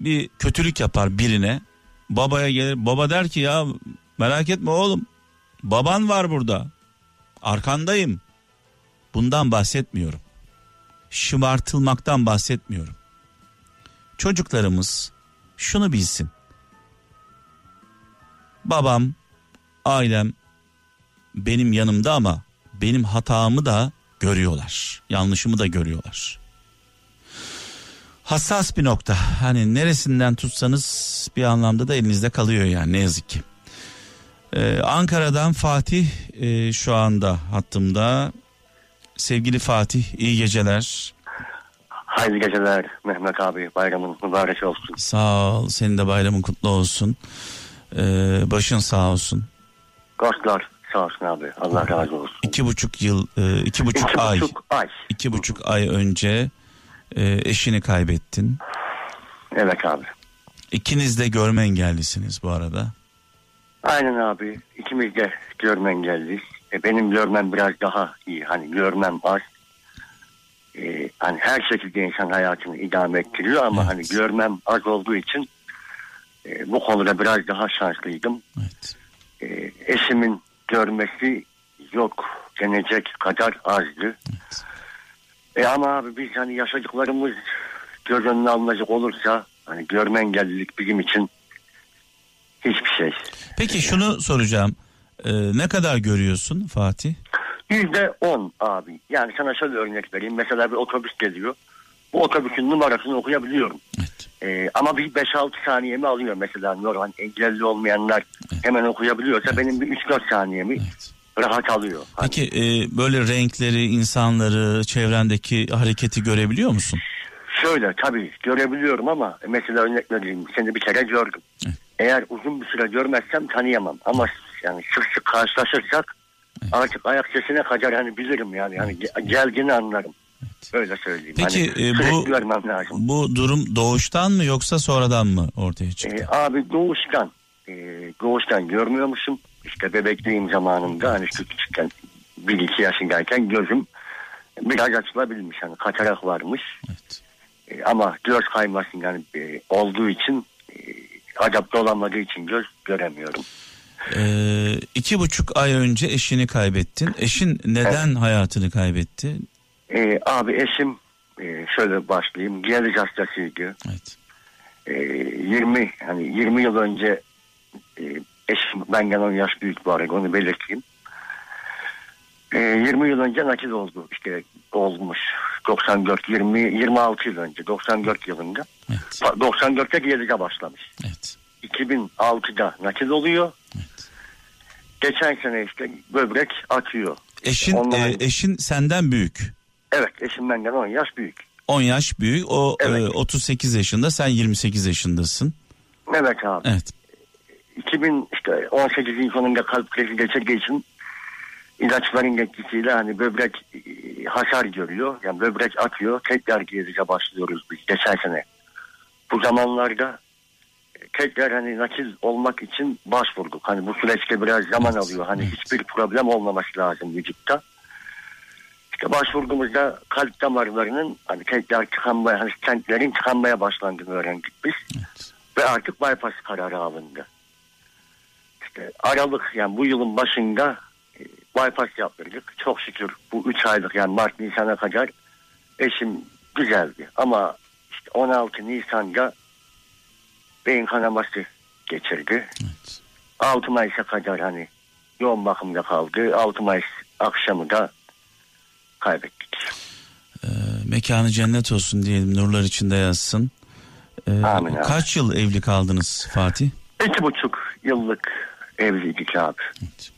Speaker 2: bir kötülük yapar birine. Babaya gelir. Baba der ki ya merak etme oğlum. Baban var burada. Arkandayım. Bundan bahsetmiyorum. Şımartılmaktan bahsetmiyorum. Çocuklarımız şunu bilsin. Babam, ailem benim yanımda ama benim hatamı da görüyorlar. Yanlışımı da görüyorlar. Hassas bir nokta. Hani neresinden tutsanız bir anlamda da elinizde kalıyor yani ne yazık ki. Ee, Ankara'dan Fatih e, şu anda hattımda. Sevgili Fatih iyi geceler.
Speaker 4: Hayırlı geceler Mehmet abi bayramın mübarek olsun.
Speaker 2: Sağ ol senin de bayramın kutlu olsun. Ee, başın sağ olsun.
Speaker 4: Dostlar sağ olsun abi Allah razı olsun.
Speaker 2: İki buçuk yıl, e, iki buçuk
Speaker 4: İki
Speaker 2: ay,
Speaker 4: buçuk ay.
Speaker 2: iki buçuk ay önce e, eşini kaybettin.
Speaker 4: Evet abi.
Speaker 2: İkiniz de görme engellisiniz bu arada.
Speaker 4: Aynen abi ikimiz de görme engelliyiz. E, benim görmem biraz daha iyi hani görmem az. E, hani her şekilde insan hayatını idame ettiriyor ama
Speaker 2: Evet.
Speaker 4: hani görmem az olduğu için e, bu konuda biraz daha şanslıydım.
Speaker 2: Evet.
Speaker 4: E, eşimin görmesi yok denecek kadar azdı.
Speaker 2: evet.
Speaker 4: E ama abi biz hani yaşadıklarımız göz önüne alınacak olursa hani görme engellilik bizim için hiçbir şey.
Speaker 2: Peki şunu soracağım. Ee, ne kadar görüyorsun Fatih?
Speaker 4: Yüzde on abi. Yani sana şöyle örnek vereyim. Mesela bir otobüs geliyor. Bu otobüsün numarasını okuyabiliyorum.
Speaker 2: Evet.
Speaker 4: E, ama bir 5-6 saniyemi alıyor mesela normal engelli olmayanlar hemen okuyabiliyorsa benim bir 3-4 saniyemi
Speaker 2: Evet.
Speaker 4: rahat alıyor. Hani
Speaker 2: Peki e, böyle renkleri, insanları, çevrendeki hareketi görebiliyor musun?
Speaker 4: Şöyle tabii görebiliyorum ama mesela örnek vereyim seni bir kere gördüm.
Speaker 2: Evet.
Speaker 4: Eğer uzun bir süre görmezsem tanıyamam ama yani sık sık karşılaşırsak artık ayak sesine kadar hani bilirim yani hani ge- geldiğini anlarım. Öyle söyleyeyim.
Speaker 2: Peki,
Speaker 4: hani
Speaker 2: e, bu-
Speaker 4: görmem lazım.
Speaker 2: Bu durum doğuştan mı yoksa sonradan mı ortaya çıktı?
Speaker 4: E, abi doğuştan e, doğuştan görmüyormuşum. İşte bebekliğim zamanında hani küçükken bir iki yaşındayken gözüm biraz açılabilmiş. Hani katarak varmış.
Speaker 2: Evet.
Speaker 4: E, ama göz kayması yani e, olduğu için e, adapte olamadığı için göz göremiyorum.
Speaker 2: Ee, iki buçuk ay önce eşini kaybettin. Eşin neden hayatını kaybetti?
Speaker 4: E, abi eşim e, şöyle başlayayım. Diyaliz hastasıydı.
Speaker 2: Evet.
Speaker 4: E, 20 hani 20 yıl önce e, eşim benden 10 yaş büyük arada onu belirteyim. E, 20 yıl önce nakil oldu. İşte olmuş. 94 20 26 yıl önce 94 yılında.
Speaker 2: Evet.
Speaker 4: 94'te diyalize başlamış.
Speaker 2: Evet.
Speaker 4: 2006'da nakil oluyor.
Speaker 2: Evet.
Speaker 4: Geçen sene işte böbrek atıyor.
Speaker 2: Eşin
Speaker 4: Ondan-
Speaker 2: e, eşin senden büyük.
Speaker 4: Evet eşim benden 10 yaş büyük.
Speaker 2: 10 yaş büyük. O
Speaker 4: Evet.
Speaker 2: e, 38 yaşında, sen 28 yaşındasın.
Speaker 4: Evet abi.
Speaker 2: Evet.
Speaker 4: 2000 işte 18'in sonunda kalp krizi geçirdiği için ilaçların etkisiyle hani böbrek e, hasar görüyor. Yani böbrek atıyor. Tekrar diyalize başlıyoruz biz geçen sene. Bu zamanlarda e, tekrar hani nakil olmak için başvurduk. Hani bu süreçte biraz zaman
Speaker 2: Evet,
Speaker 4: alıyor. Hani
Speaker 2: evet.
Speaker 4: hiçbir problem olmaması lazım vücutta. İşte başvurduğumuzda kalp damarlarının hani tekrar tıkanmaya, hani stentlerin tıkanmaya başlandığını öğrendik biz.
Speaker 2: evet.
Speaker 4: Ve artık bypass kararı alındı. İşte Aralık yani bu yılın başında bypass yaptırdık. Çok şükür bu 3 aylık yani Mart Nisan'a kadar eşim güzeldi. Ama işte 16 Nisan'da beyin kanaması geçirdi.
Speaker 2: evet.
Speaker 4: 6 Mayıs'a kadar hani yoğun bakımda kaldı. 6 Mayıs akşamı da kaybettik.
Speaker 2: E, mekanı cennet olsun diyelim. Nurlar içinde yazsın. E,
Speaker 4: Amin abi.
Speaker 2: kaç yıl evli kaldınız Fatih?
Speaker 4: İki buçuk yıllık evliydik abi.
Speaker 2: Evet.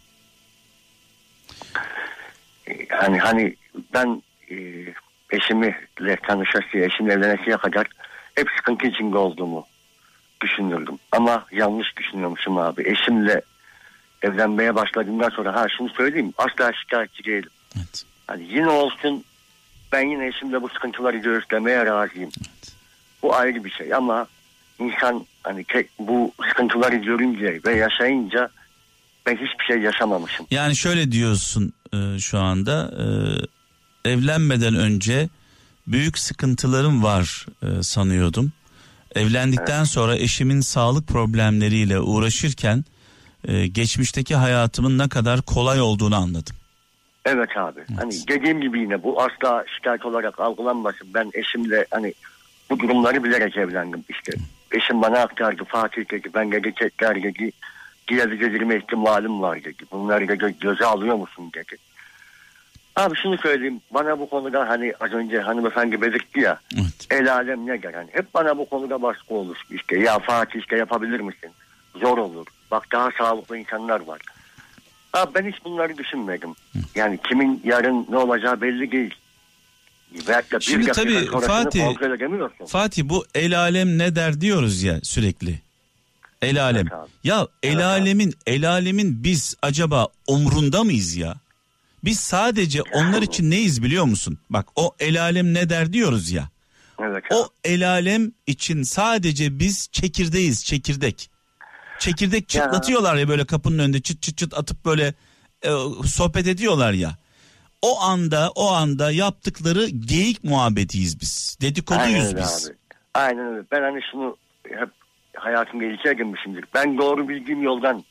Speaker 4: Yani hani ben e, eşimle tanışasıya, eşimle evlenesiye kadar hep sıkıntı içinde olduğumu düşünürdüm. Ama yanlış düşünüyormuşum abi. Eşimle evlenmeye başladığımdan sonra ha şunu söyleyeyim asla şikayetçi değilim.
Speaker 2: Evet.
Speaker 4: Hani yine olsun ben yine eşimle bu sıkıntıları göğüslemeye razıyım.
Speaker 2: Evet.
Speaker 4: Bu ayrı bir şey ama insan hani tek bu sıkıntıları görünce ve yaşayınca ben hiçbir şey yaşamamışım.
Speaker 2: Yani şöyle diyorsun e, şu anda e, evlenmeden önce büyük sıkıntılarım var e, sanıyordum. Evlendikten sonra eşimin sağlık problemleriyle uğraşırken e, geçmişteki hayatımın ne kadar kolay olduğunu anladım.
Speaker 4: Evet abi. Hani dediğim gibi yine bu asla şikayet olarak algılanmasın. Ben eşimle hani bu durumları bilerek evlendim işte. Eşim bana aktardı Fatih dedi ben dedi tekrar dedi diğer girme ihtimalim var dedi. Bunları da gö- göze alıyor musun dedi. Abi şunu söyleyeyim bana bu konuda hani az önce hanımefendi belirtti ya
Speaker 2: Evet.
Speaker 4: el alem ne der hani hep bana bu konuda baskı olur işte ya Fatih işte yapabilir misin zor olur bak daha sağlıklı insanlar var Abi ben hiç bunları düşünmedim yani kimin yarın ne olacağı belli değil Veyahut da bir
Speaker 2: Şimdi tabii Fatih-. Fatih bu el alem ne der diyoruz ya sürekli. El alem.
Speaker 4: Evet abi.
Speaker 2: Ya el
Speaker 4: Evet abi.
Speaker 2: alemin el alemin biz acaba umrunda mıyız ya? Biz sadece onlar için neyiz biliyor musun? Bak o el alem ne der diyoruz ya.
Speaker 4: evet
Speaker 2: O
Speaker 4: abi.
Speaker 2: el alem için sadece biz çekirdeğiz çekirdek. Çekirdek çıtlatıyorlar ya böyle kapının önünde çıt çıt çıt atıp böyle e, sohbet ediyorlar ya. O anda o anda yaptıkları geyik muhabbetiyiz biz.
Speaker 4: Aynen
Speaker 2: Dedikoduyuz
Speaker 4: öyle
Speaker 2: biz.
Speaker 4: abi. Aynen öyle. Ben hani şunu hep hayatım gelişe girmişimdir. Ben doğru bildiğim yoldan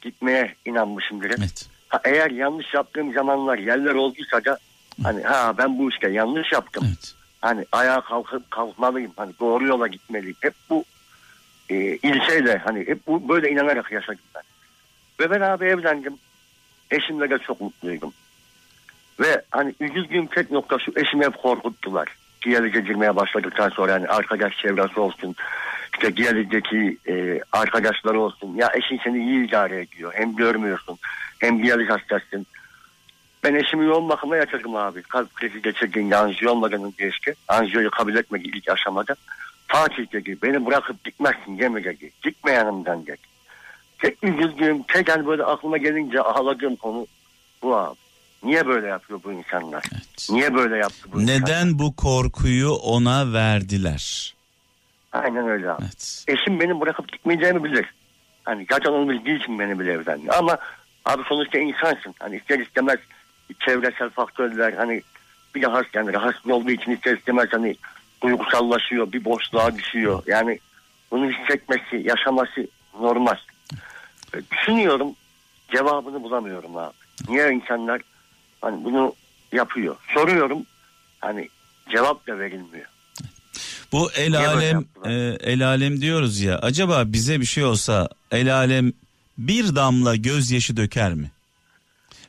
Speaker 4: gitmeye inanmışımdır.
Speaker 2: Evet.
Speaker 4: Ha, eğer yanlış yaptığım zamanlar yerler olduysa da hani ha ben bu işte yanlış yaptım.
Speaker 2: Evet.
Speaker 4: Hani ayağa kalkıp kalkmalıyım. Hani doğru yola gitmeliyim. Hep bu e, ilkeyle hani hep bu böyle inanarak yaşadım ben. Ve ben abi evlendim. Eşimle de çok mutluydum. Ve hani üzüldüğüm tek nokta şu eşimi hep korkuttular. Diyalize girmeye başladıktan sonra hani arkadaş çevresi olsun. İşte diyalizdeki e, arkadaşları olsun. Ya eşin seni iyi idare ediyor. Hem görmüyorsun hem diyaliz hastasın. Ben eşimi yoğun bakıma yatırdım abi. Kalp krizi geçirdiğinde anjiyo olmadan geçti. Anjiyoyu kabul etmedi ilk aşamada. Fatih dedi beni bırakıp gitmezsin deme dedi. Gitme yanımdan dedi. Tek üzüldüğüm, tek hani böyle aklıma gelince ağladığım konu bu abi. Niye böyle yapıyor bu insanlar?
Speaker 2: Evet.
Speaker 4: Niye böyle yaptı bu insanlar?
Speaker 2: Neden bu korkuyu ona verdiler?
Speaker 4: Aynen öyle abi.
Speaker 2: Evet.
Speaker 4: Eşim benim bırakıp gitmeyeceğimi bilir. Hani zaten onu bildiği için beni bile evlendi. Ama abi sonuçta insansın. Hani ister istemez çevresel faktörler hani bir de hasta yani rahatsız olduğu için ister istemez hani duygusallaşıyor, bir boşluğa düşüyor. Yani bunu hissetmesi, yaşaması normal. E, Düşünüyorum, cevabını bulamıyorum abi. Niye insanlar hani bunu yapıyor? Soruyorum, hani cevap da verilmiyor.
Speaker 2: Bu el
Speaker 4: Niye
Speaker 2: alem e, el alem diyoruz ya. Acaba bize bir şey olsa el alem bir damla gözyaşı döker mi?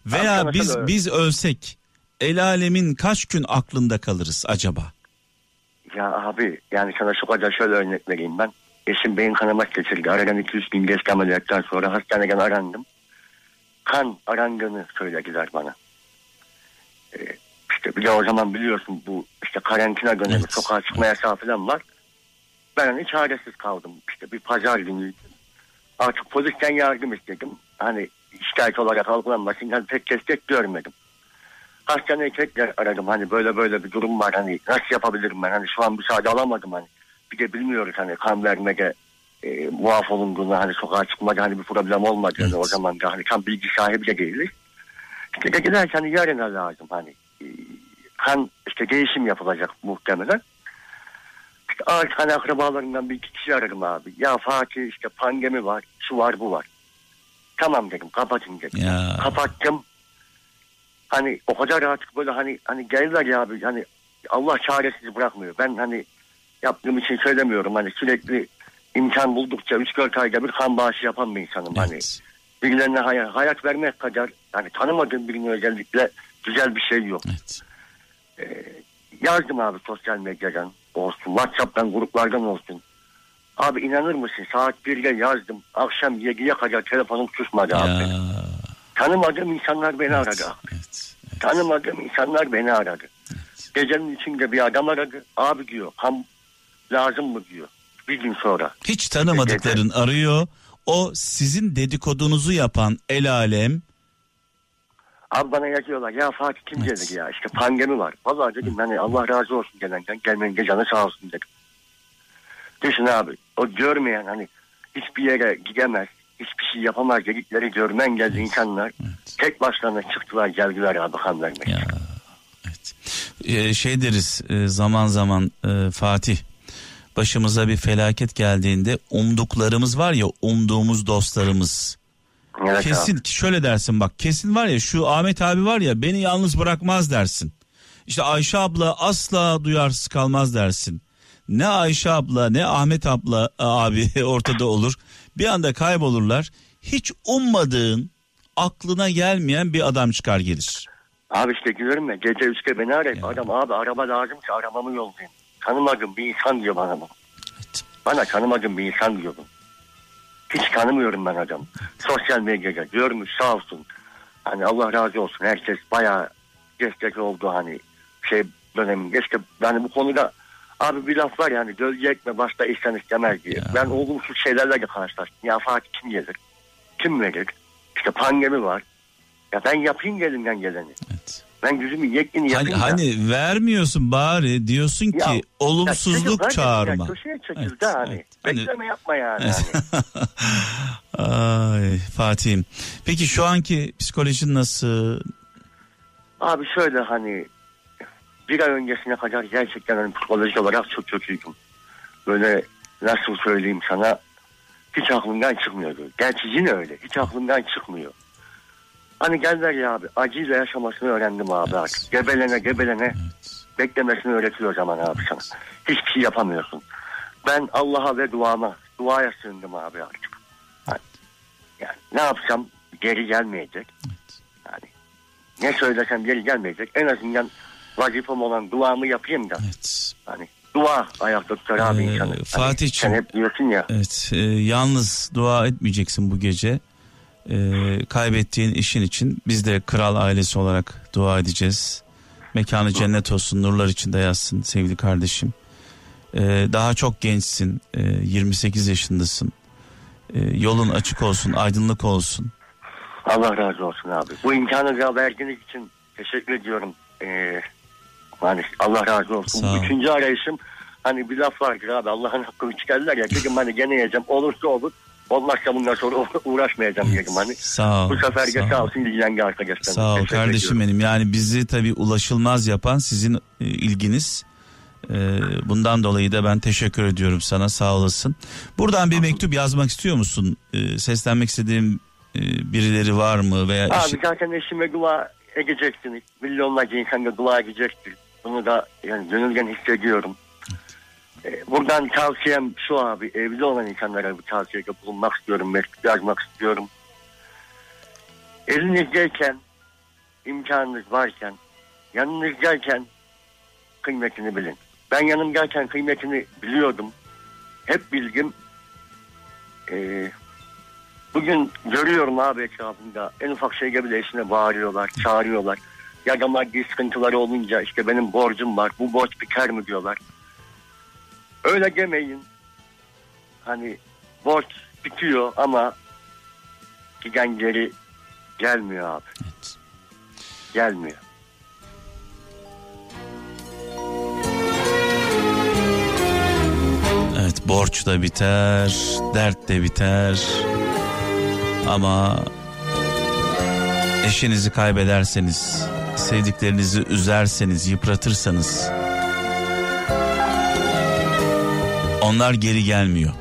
Speaker 2: Veya
Speaker 4: Abi,
Speaker 2: biz
Speaker 4: mesela-
Speaker 2: biz ölsek el alemin kaç gün aklında kalırız acaba?
Speaker 4: Ya abi yani sana şu kadar şöyle örnek vereyim ben. Eşim beyin kanaması geçirdi. Aradan 200 gün geçti ameliyattan sonra hastaneden arandım. Kan arandığını söylediler bana. Ee, işte bir de o zaman biliyorsun bu işte karantina dönemi
Speaker 2: Evet,
Speaker 4: sokağa çıkma yasağı falan var. Ben hani çaresiz kaldım. İşte bir pazar günü artık polisten yardım istedim. Hani şikayet olarak algılanmasın. Hani pek destek görmedim. Hastaneyi tekrar aradım. Hani böyle böyle bir durum var. Hani nasıl yapabilirim ben? Hani şu an müsaade alamadım hani. Bir de bilmiyoruz hani kan vermede e, muaf olunduğunu hani sokağa çıkmada hani bir problem olmadığını
Speaker 2: Evet.
Speaker 4: o zaman da hani tam bilgi sahibi de değiliz. İşte dediler ki hani yarına lazım hani kan işte değişim yapılacak muhtemelen. İşte artık hani akrabalarından bir iki kişi aradım abi. Ya Fatih işte pandemi var, şu var bu var. Tamam dedim kapatın dedim.
Speaker 2: Ya.
Speaker 4: Kapattım. Hani o kadar artık böyle hani hani geldiler ya abi hani Allah çaresiz bırakmıyor. Ben hani yaptığım için söylemiyorum hani sürekli imkan buldukça 3-4 ayda bir kan bağışı yapan bir insanım hani.
Speaker 2: Evet.
Speaker 4: Birilerine hayat, hayat vermek kadar yani tanımadığım birine özellikle güzel bir şey yok.
Speaker 2: Evet.
Speaker 4: Yazdım abi sosyal medyadan olsun, Whatsapp'tan gruplardan olsun. Abi inanır mısın saat 1'de yazdım. Akşam 7'ye kadar telefonum susmadı abi.
Speaker 2: Ya.
Speaker 4: Tanımadığım insanlar beni
Speaker 2: Evet.
Speaker 4: aradı.
Speaker 2: Evet. evet.
Speaker 4: Tanımadığım insanlar beni aradı. Gecenin içinde bir adam aradı. Abi diyor kan lazım mı diyor. Bir gün sonra.
Speaker 2: Hiç tanımadıkların arıyor. O sizin dedikodunuzu yapan el alem
Speaker 4: Abi bana yazıyorlar ya Fatih kim
Speaker 2: Evet.
Speaker 4: gelir ya işte pandemi var. Vallahi dedim hani Allah razı olsun gelenden gelmenin de canı sağ olsun dedim. Düşün abi o görmeyen hani hiçbir yere gidemez hiçbir şey yapamaz dedikleri görmen geldi insanlar
Speaker 2: Evet.
Speaker 4: tek başlarına çıktılar geldiler abi kan vermeye.
Speaker 2: Ya. Evet. e, şey deriz e, zaman zaman e, Fatih başımıza bir felaket geldiğinde umduklarımız var ya umduğumuz dostlarımız.
Speaker 4: Evet
Speaker 2: kesin
Speaker 4: abi.
Speaker 2: şöyle dersin bak kesin var ya şu Ahmet abi var ya beni yalnız bırakmaz dersin. İşte Ayşe abla asla duyarsız kalmaz dersin. Ne Ayşe abla ne Ahmet abla abi ortada olur. Bir anda kaybolurlar. Hiç ummadığın aklına gelmeyen bir adam çıkar gelir.
Speaker 4: Abi işte diyorum ya gece üçte beni arayıp
Speaker 2: Ya.
Speaker 4: adam abi araba lazım ki arabamı yollayayım. Tanımadığım bir insan diyor bana bu.
Speaker 2: Evet.
Speaker 4: Bana tanımadığım bir insan diyor bu. Hiç tanımıyorum ben adam. Sosyal medyada görmüş sağ olsun. Hani Allah razı olsun herkes bayağı destek oldu hani şey döneminde. İşte yani bu konuda abi bir laf var yani gölge etme başta ihsan istemez diye.
Speaker 2: Ya.
Speaker 4: Ben olumsuz şeylerle de karşılaştım. Ya Fatih kim gelir? Kim verir? İşte pandemi var. Ya ben yapayım elimden geleni.
Speaker 2: Evet.
Speaker 4: Ben yüzümü yekini
Speaker 2: Hani,
Speaker 4: yapayım da.
Speaker 2: hani vermiyorsun bari diyorsun ki
Speaker 4: Ya, Ya
Speaker 2: olumsuzluk
Speaker 4: çocuk
Speaker 2: çağırma.
Speaker 4: Ya, köşeye çekildi
Speaker 2: Evet,
Speaker 4: hani.
Speaker 2: evet. Hani-
Speaker 4: Bekleme yapma yani. Hani.
Speaker 2: Ay Fatih'im. Peki şu anki psikolojin nasıl?
Speaker 4: Abi şöyle hani bir ay öncesine kadar gerçekten hani psikolojik olarak çok kötüydüm. Böyle nasıl söyleyeyim sana hiç aklımdan çıkmıyordu. Gerçi yine öyle. Hiç aklımdan çıkmıyor. Hani geldiler ya abi acıyla yaşamasını öğrendim abi
Speaker 2: Evet.
Speaker 4: artık. Gebelene gebelene
Speaker 2: Evet.
Speaker 4: beklemesini öğretiyor zaman abi sana. Hiçbir şey yapamıyorsun. Ben Allah'a ve duama, duaya sığındım abi artık. Yani, yani ne yapsam geri gelmeyecek.
Speaker 2: Evet.
Speaker 4: Yani ne söylesem geri gelmeyecek. En azından vazifem olan duamı yapayım da.
Speaker 2: Evet.
Speaker 4: Hani dua ayakta tutar abi
Speaker 2: Ee,
Speaker 4: insanı. Hani
Speaker 2: Fatih'ciğim-
Speaker 4: sen hep diyorsun ya.
Speaker 2: Evet, e, yalnız dua etmeyeceksin bu gece. E, kaybettiğin işin için biz de kral ailesi olarak dua edeceğiz. Mekanı cennet olsun, nurlar içinde yazsın sevgili kardeşim. E, daha çok gençsin, e, 28 yaşındasın. E, yolun açık olsun, aydınlık olsun.
Speaker 4: Allah razı olsun abi. Bu imkanı da verdiğiniz için teşekkür ediyorum. Ee, hani Allah razı olsun.
Speaker 2: Sağ ol.
Speaker 4: Üçüncü arayışım hani bir laf vardır abi Allah'ın hakkı üç geldiler ya. Dedim hani gene yiyeceğim. Olursa olur. Olmazsa bundan sonra uğraşmayacağım dedim hani.
Speaker 2: Sağ ol.
Speaker 4: Bu sefer de
Speaker 2: sağ ol.
Speaker 4: sağ olsun ilgilendi arkadaşlar.
Speaker 2: Sağ ol
Speaker 4: Teşekkür
Speaker 2: kardeşim
Speaker 4: ediyorum.
Speaker 2: benim. Yani bizi tabii ulaşılmaz yapan sizin e, ilginiz. E, bundan dolayı da ben teşekkür ediyorum sana sağ olasın. Buradan bir mektup yazmak istiyor musun? E, seslenmek istediğim birileri var mı veya
Speaker 4: Abi
Speaker 2: eşi-
Speaker 4: zaten eşime dua edeceksiniz. Milyonlarca insan da dua edecektir. Bunu da yani gönülden hissediyorum. Ee, buradan tavsiyem şu abi. Evli olan insanlara bir tavsiyede bulunmak istiyorum. Mektup yazmak istiyorum. Elinizdeyken, imkanınız varken, yanınızdayken kıymetini bilin. Ben yanımdayken kıymetini biliyordum. Hep bildim. Ee, Bugün görüyorum abi etrafımda en ufak şeyde bile eşine bağırıyorlar, çağırıyorlar. Ya da maddi sıkıntıları olunca işte benim borcum var, bu borç biter mi diyorlar. Öyle demeyin. Hani borç bitiyor ama giden geri gelmiyor abi.
Speaker 2: Evet.
Speaker 4: Gelmiyor.
Speaker 2: Evet borç da biter, dert de biter. Ama eşinizi kaybederseniz, sevdiklerinizi üzerseniz, yıpratırsanız onlar geri gelmiyor.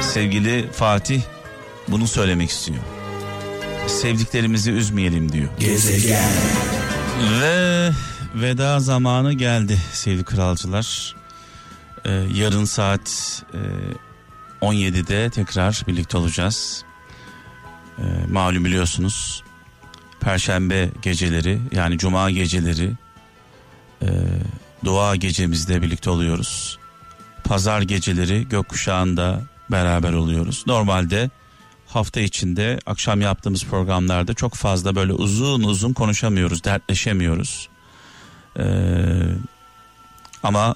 Speaker 2: Sevgili Fatih bunu söylemek istiyor. Sevdiklerimizi üzmeyelim diyor. Ve veda zamanı geldi sevgili kralcılar. Ee, yarın saat e, 17'de tekrar birlikte olacağız. Ee, malum biliyorsunuz. Perşembe geceleri yani cuma geceleri e, dua gecemizde birlikte oluyoruz. Pazar geceleri gökkuşağında beraber oluyoruz. Normalde hafta içinde akşam yaptığımız programlarda çok fazla böyle uzun uzun konuşamıyoruz, dertleşemiyoruz. Ee, ama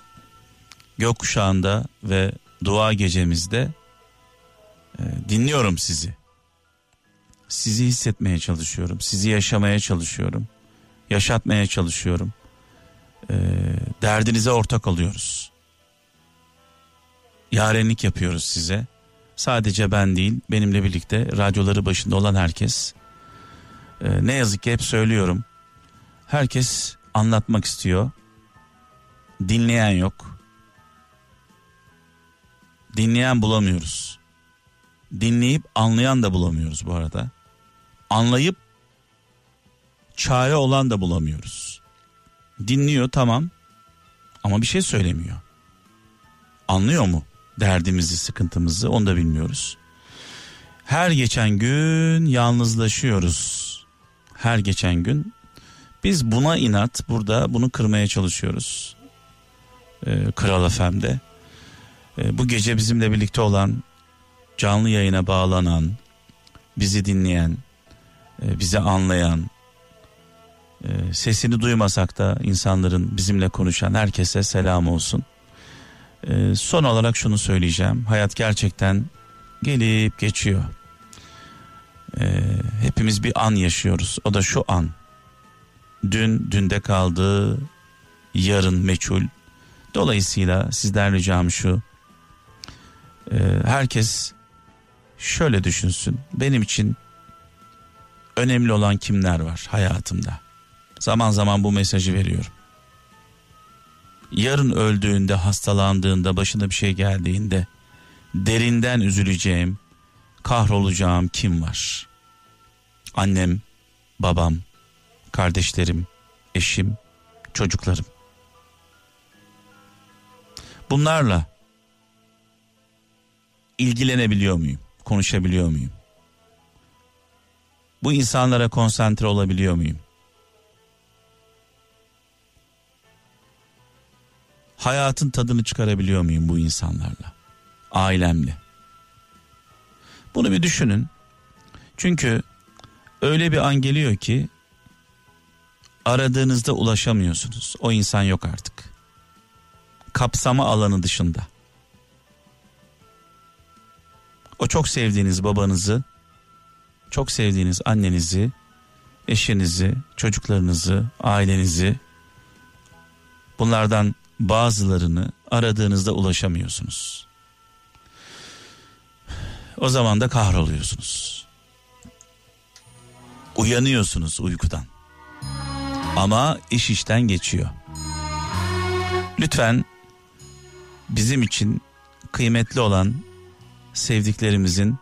Speaker 2: gökkuşağında ve dua gecemizde e, dinliyorum sizi. Sizi hissetmeye çalışıyorum, sizi yaşamaya çalışıyorum, yaşatmaya çalışıyorum. Ee, derdinize ortak oluyoruz. Yarenlik yapıyoruz size. Sadece ben değil, benimle birlikte radyoları başında olan herkes. Ee, ne yazık ki hep söylüyorum. Herkes anlatmak istiyor. Dinleyen yok. Dinleyen bulamıyoruz. Dinleyip anlayan da bulamıyoruz bu arada. Anlayıp çare olan da bulamıyoruz. Dinliyor tamam ama bir şey söylemiyor. Anlıyor mu derdimizi, sıkıntımızı onu da bilmiyoruz. Her geçen gün yalnızlaşıyoruz. Her geçen gün biz buna inat burada bunu kırmaya çalışıyoruz. Ee, Kral FM'de. Ee, bu gece bizimle birlikte olan canlı yayına bağlanan, bizi dinleyen, e, bizi anlayan, e, sesini duymasak da insanların bizimle konuşan herkese selam olsun. E, son olarak şunu söyleyeceğim. Hayat gerçekten gelip geçiyor. E, hepimiz bir an yaşıyoruz. O da şu an. Dün dünde kaldı, yarın meçhul. Dolayısıyla sizden ricam şu. E, herkes şöyle düşünsün. Benim için önemli olan kimler var hayatımda? Zaman zaman bu mesajı veriyorum. Yarın öldüğünde, hastalandığında, başına bir şey geldiğinde derinden üzüleceğim, kahrolacağım kim var? Annem, babam, kardeşlerim, eşim, çocuklarım. Bunlarla ilgilenebiliyor muyum? Konuşabiliyor muyum? Bu insanlara konsantre olabiliyor muyum? Hayatın tadını çıkarabiliyor muyum bu insanlarla? Ailemle. Bunu bir düşünün. Çünkü öyle bir an geliyor ki aradığınızda ulaşamıyorsunuz. O insan yok artık. Kapsama alanı dışında. O çok sevdiğiniz babanızı, çok sevdiğiniz annenizi, eşinizi, çocuklarınızı, ailenizi bunlardan bazılarını aradığınızda ulaşamıyorsunuz. O zaman da kahroluyorsunuz. Uyanıyorsunuz uykudan. Ama iş işten geçiyor. Lütfen bizim için kıymetli olan sevdiklerimizin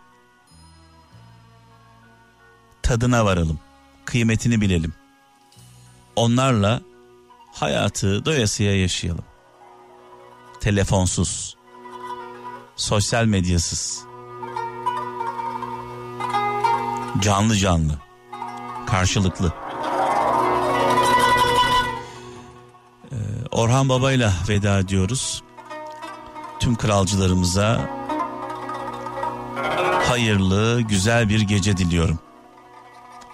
Speaker 2: tadına varalım. Kıymetini bilelim. Onlarla hayatı doyasıya yaşayalım. Telefonsuz, sosyal medyasız, canlı canlı, karşılıklı. Ee, Orhan Baba'yla veda ediyoruz. Tüm kralcılarımıza hayırlı, güzel bir gece diliyorum.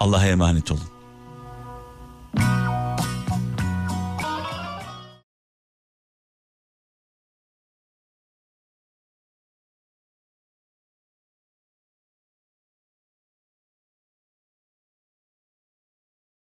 Speaker 2: Allah'a emanet olun.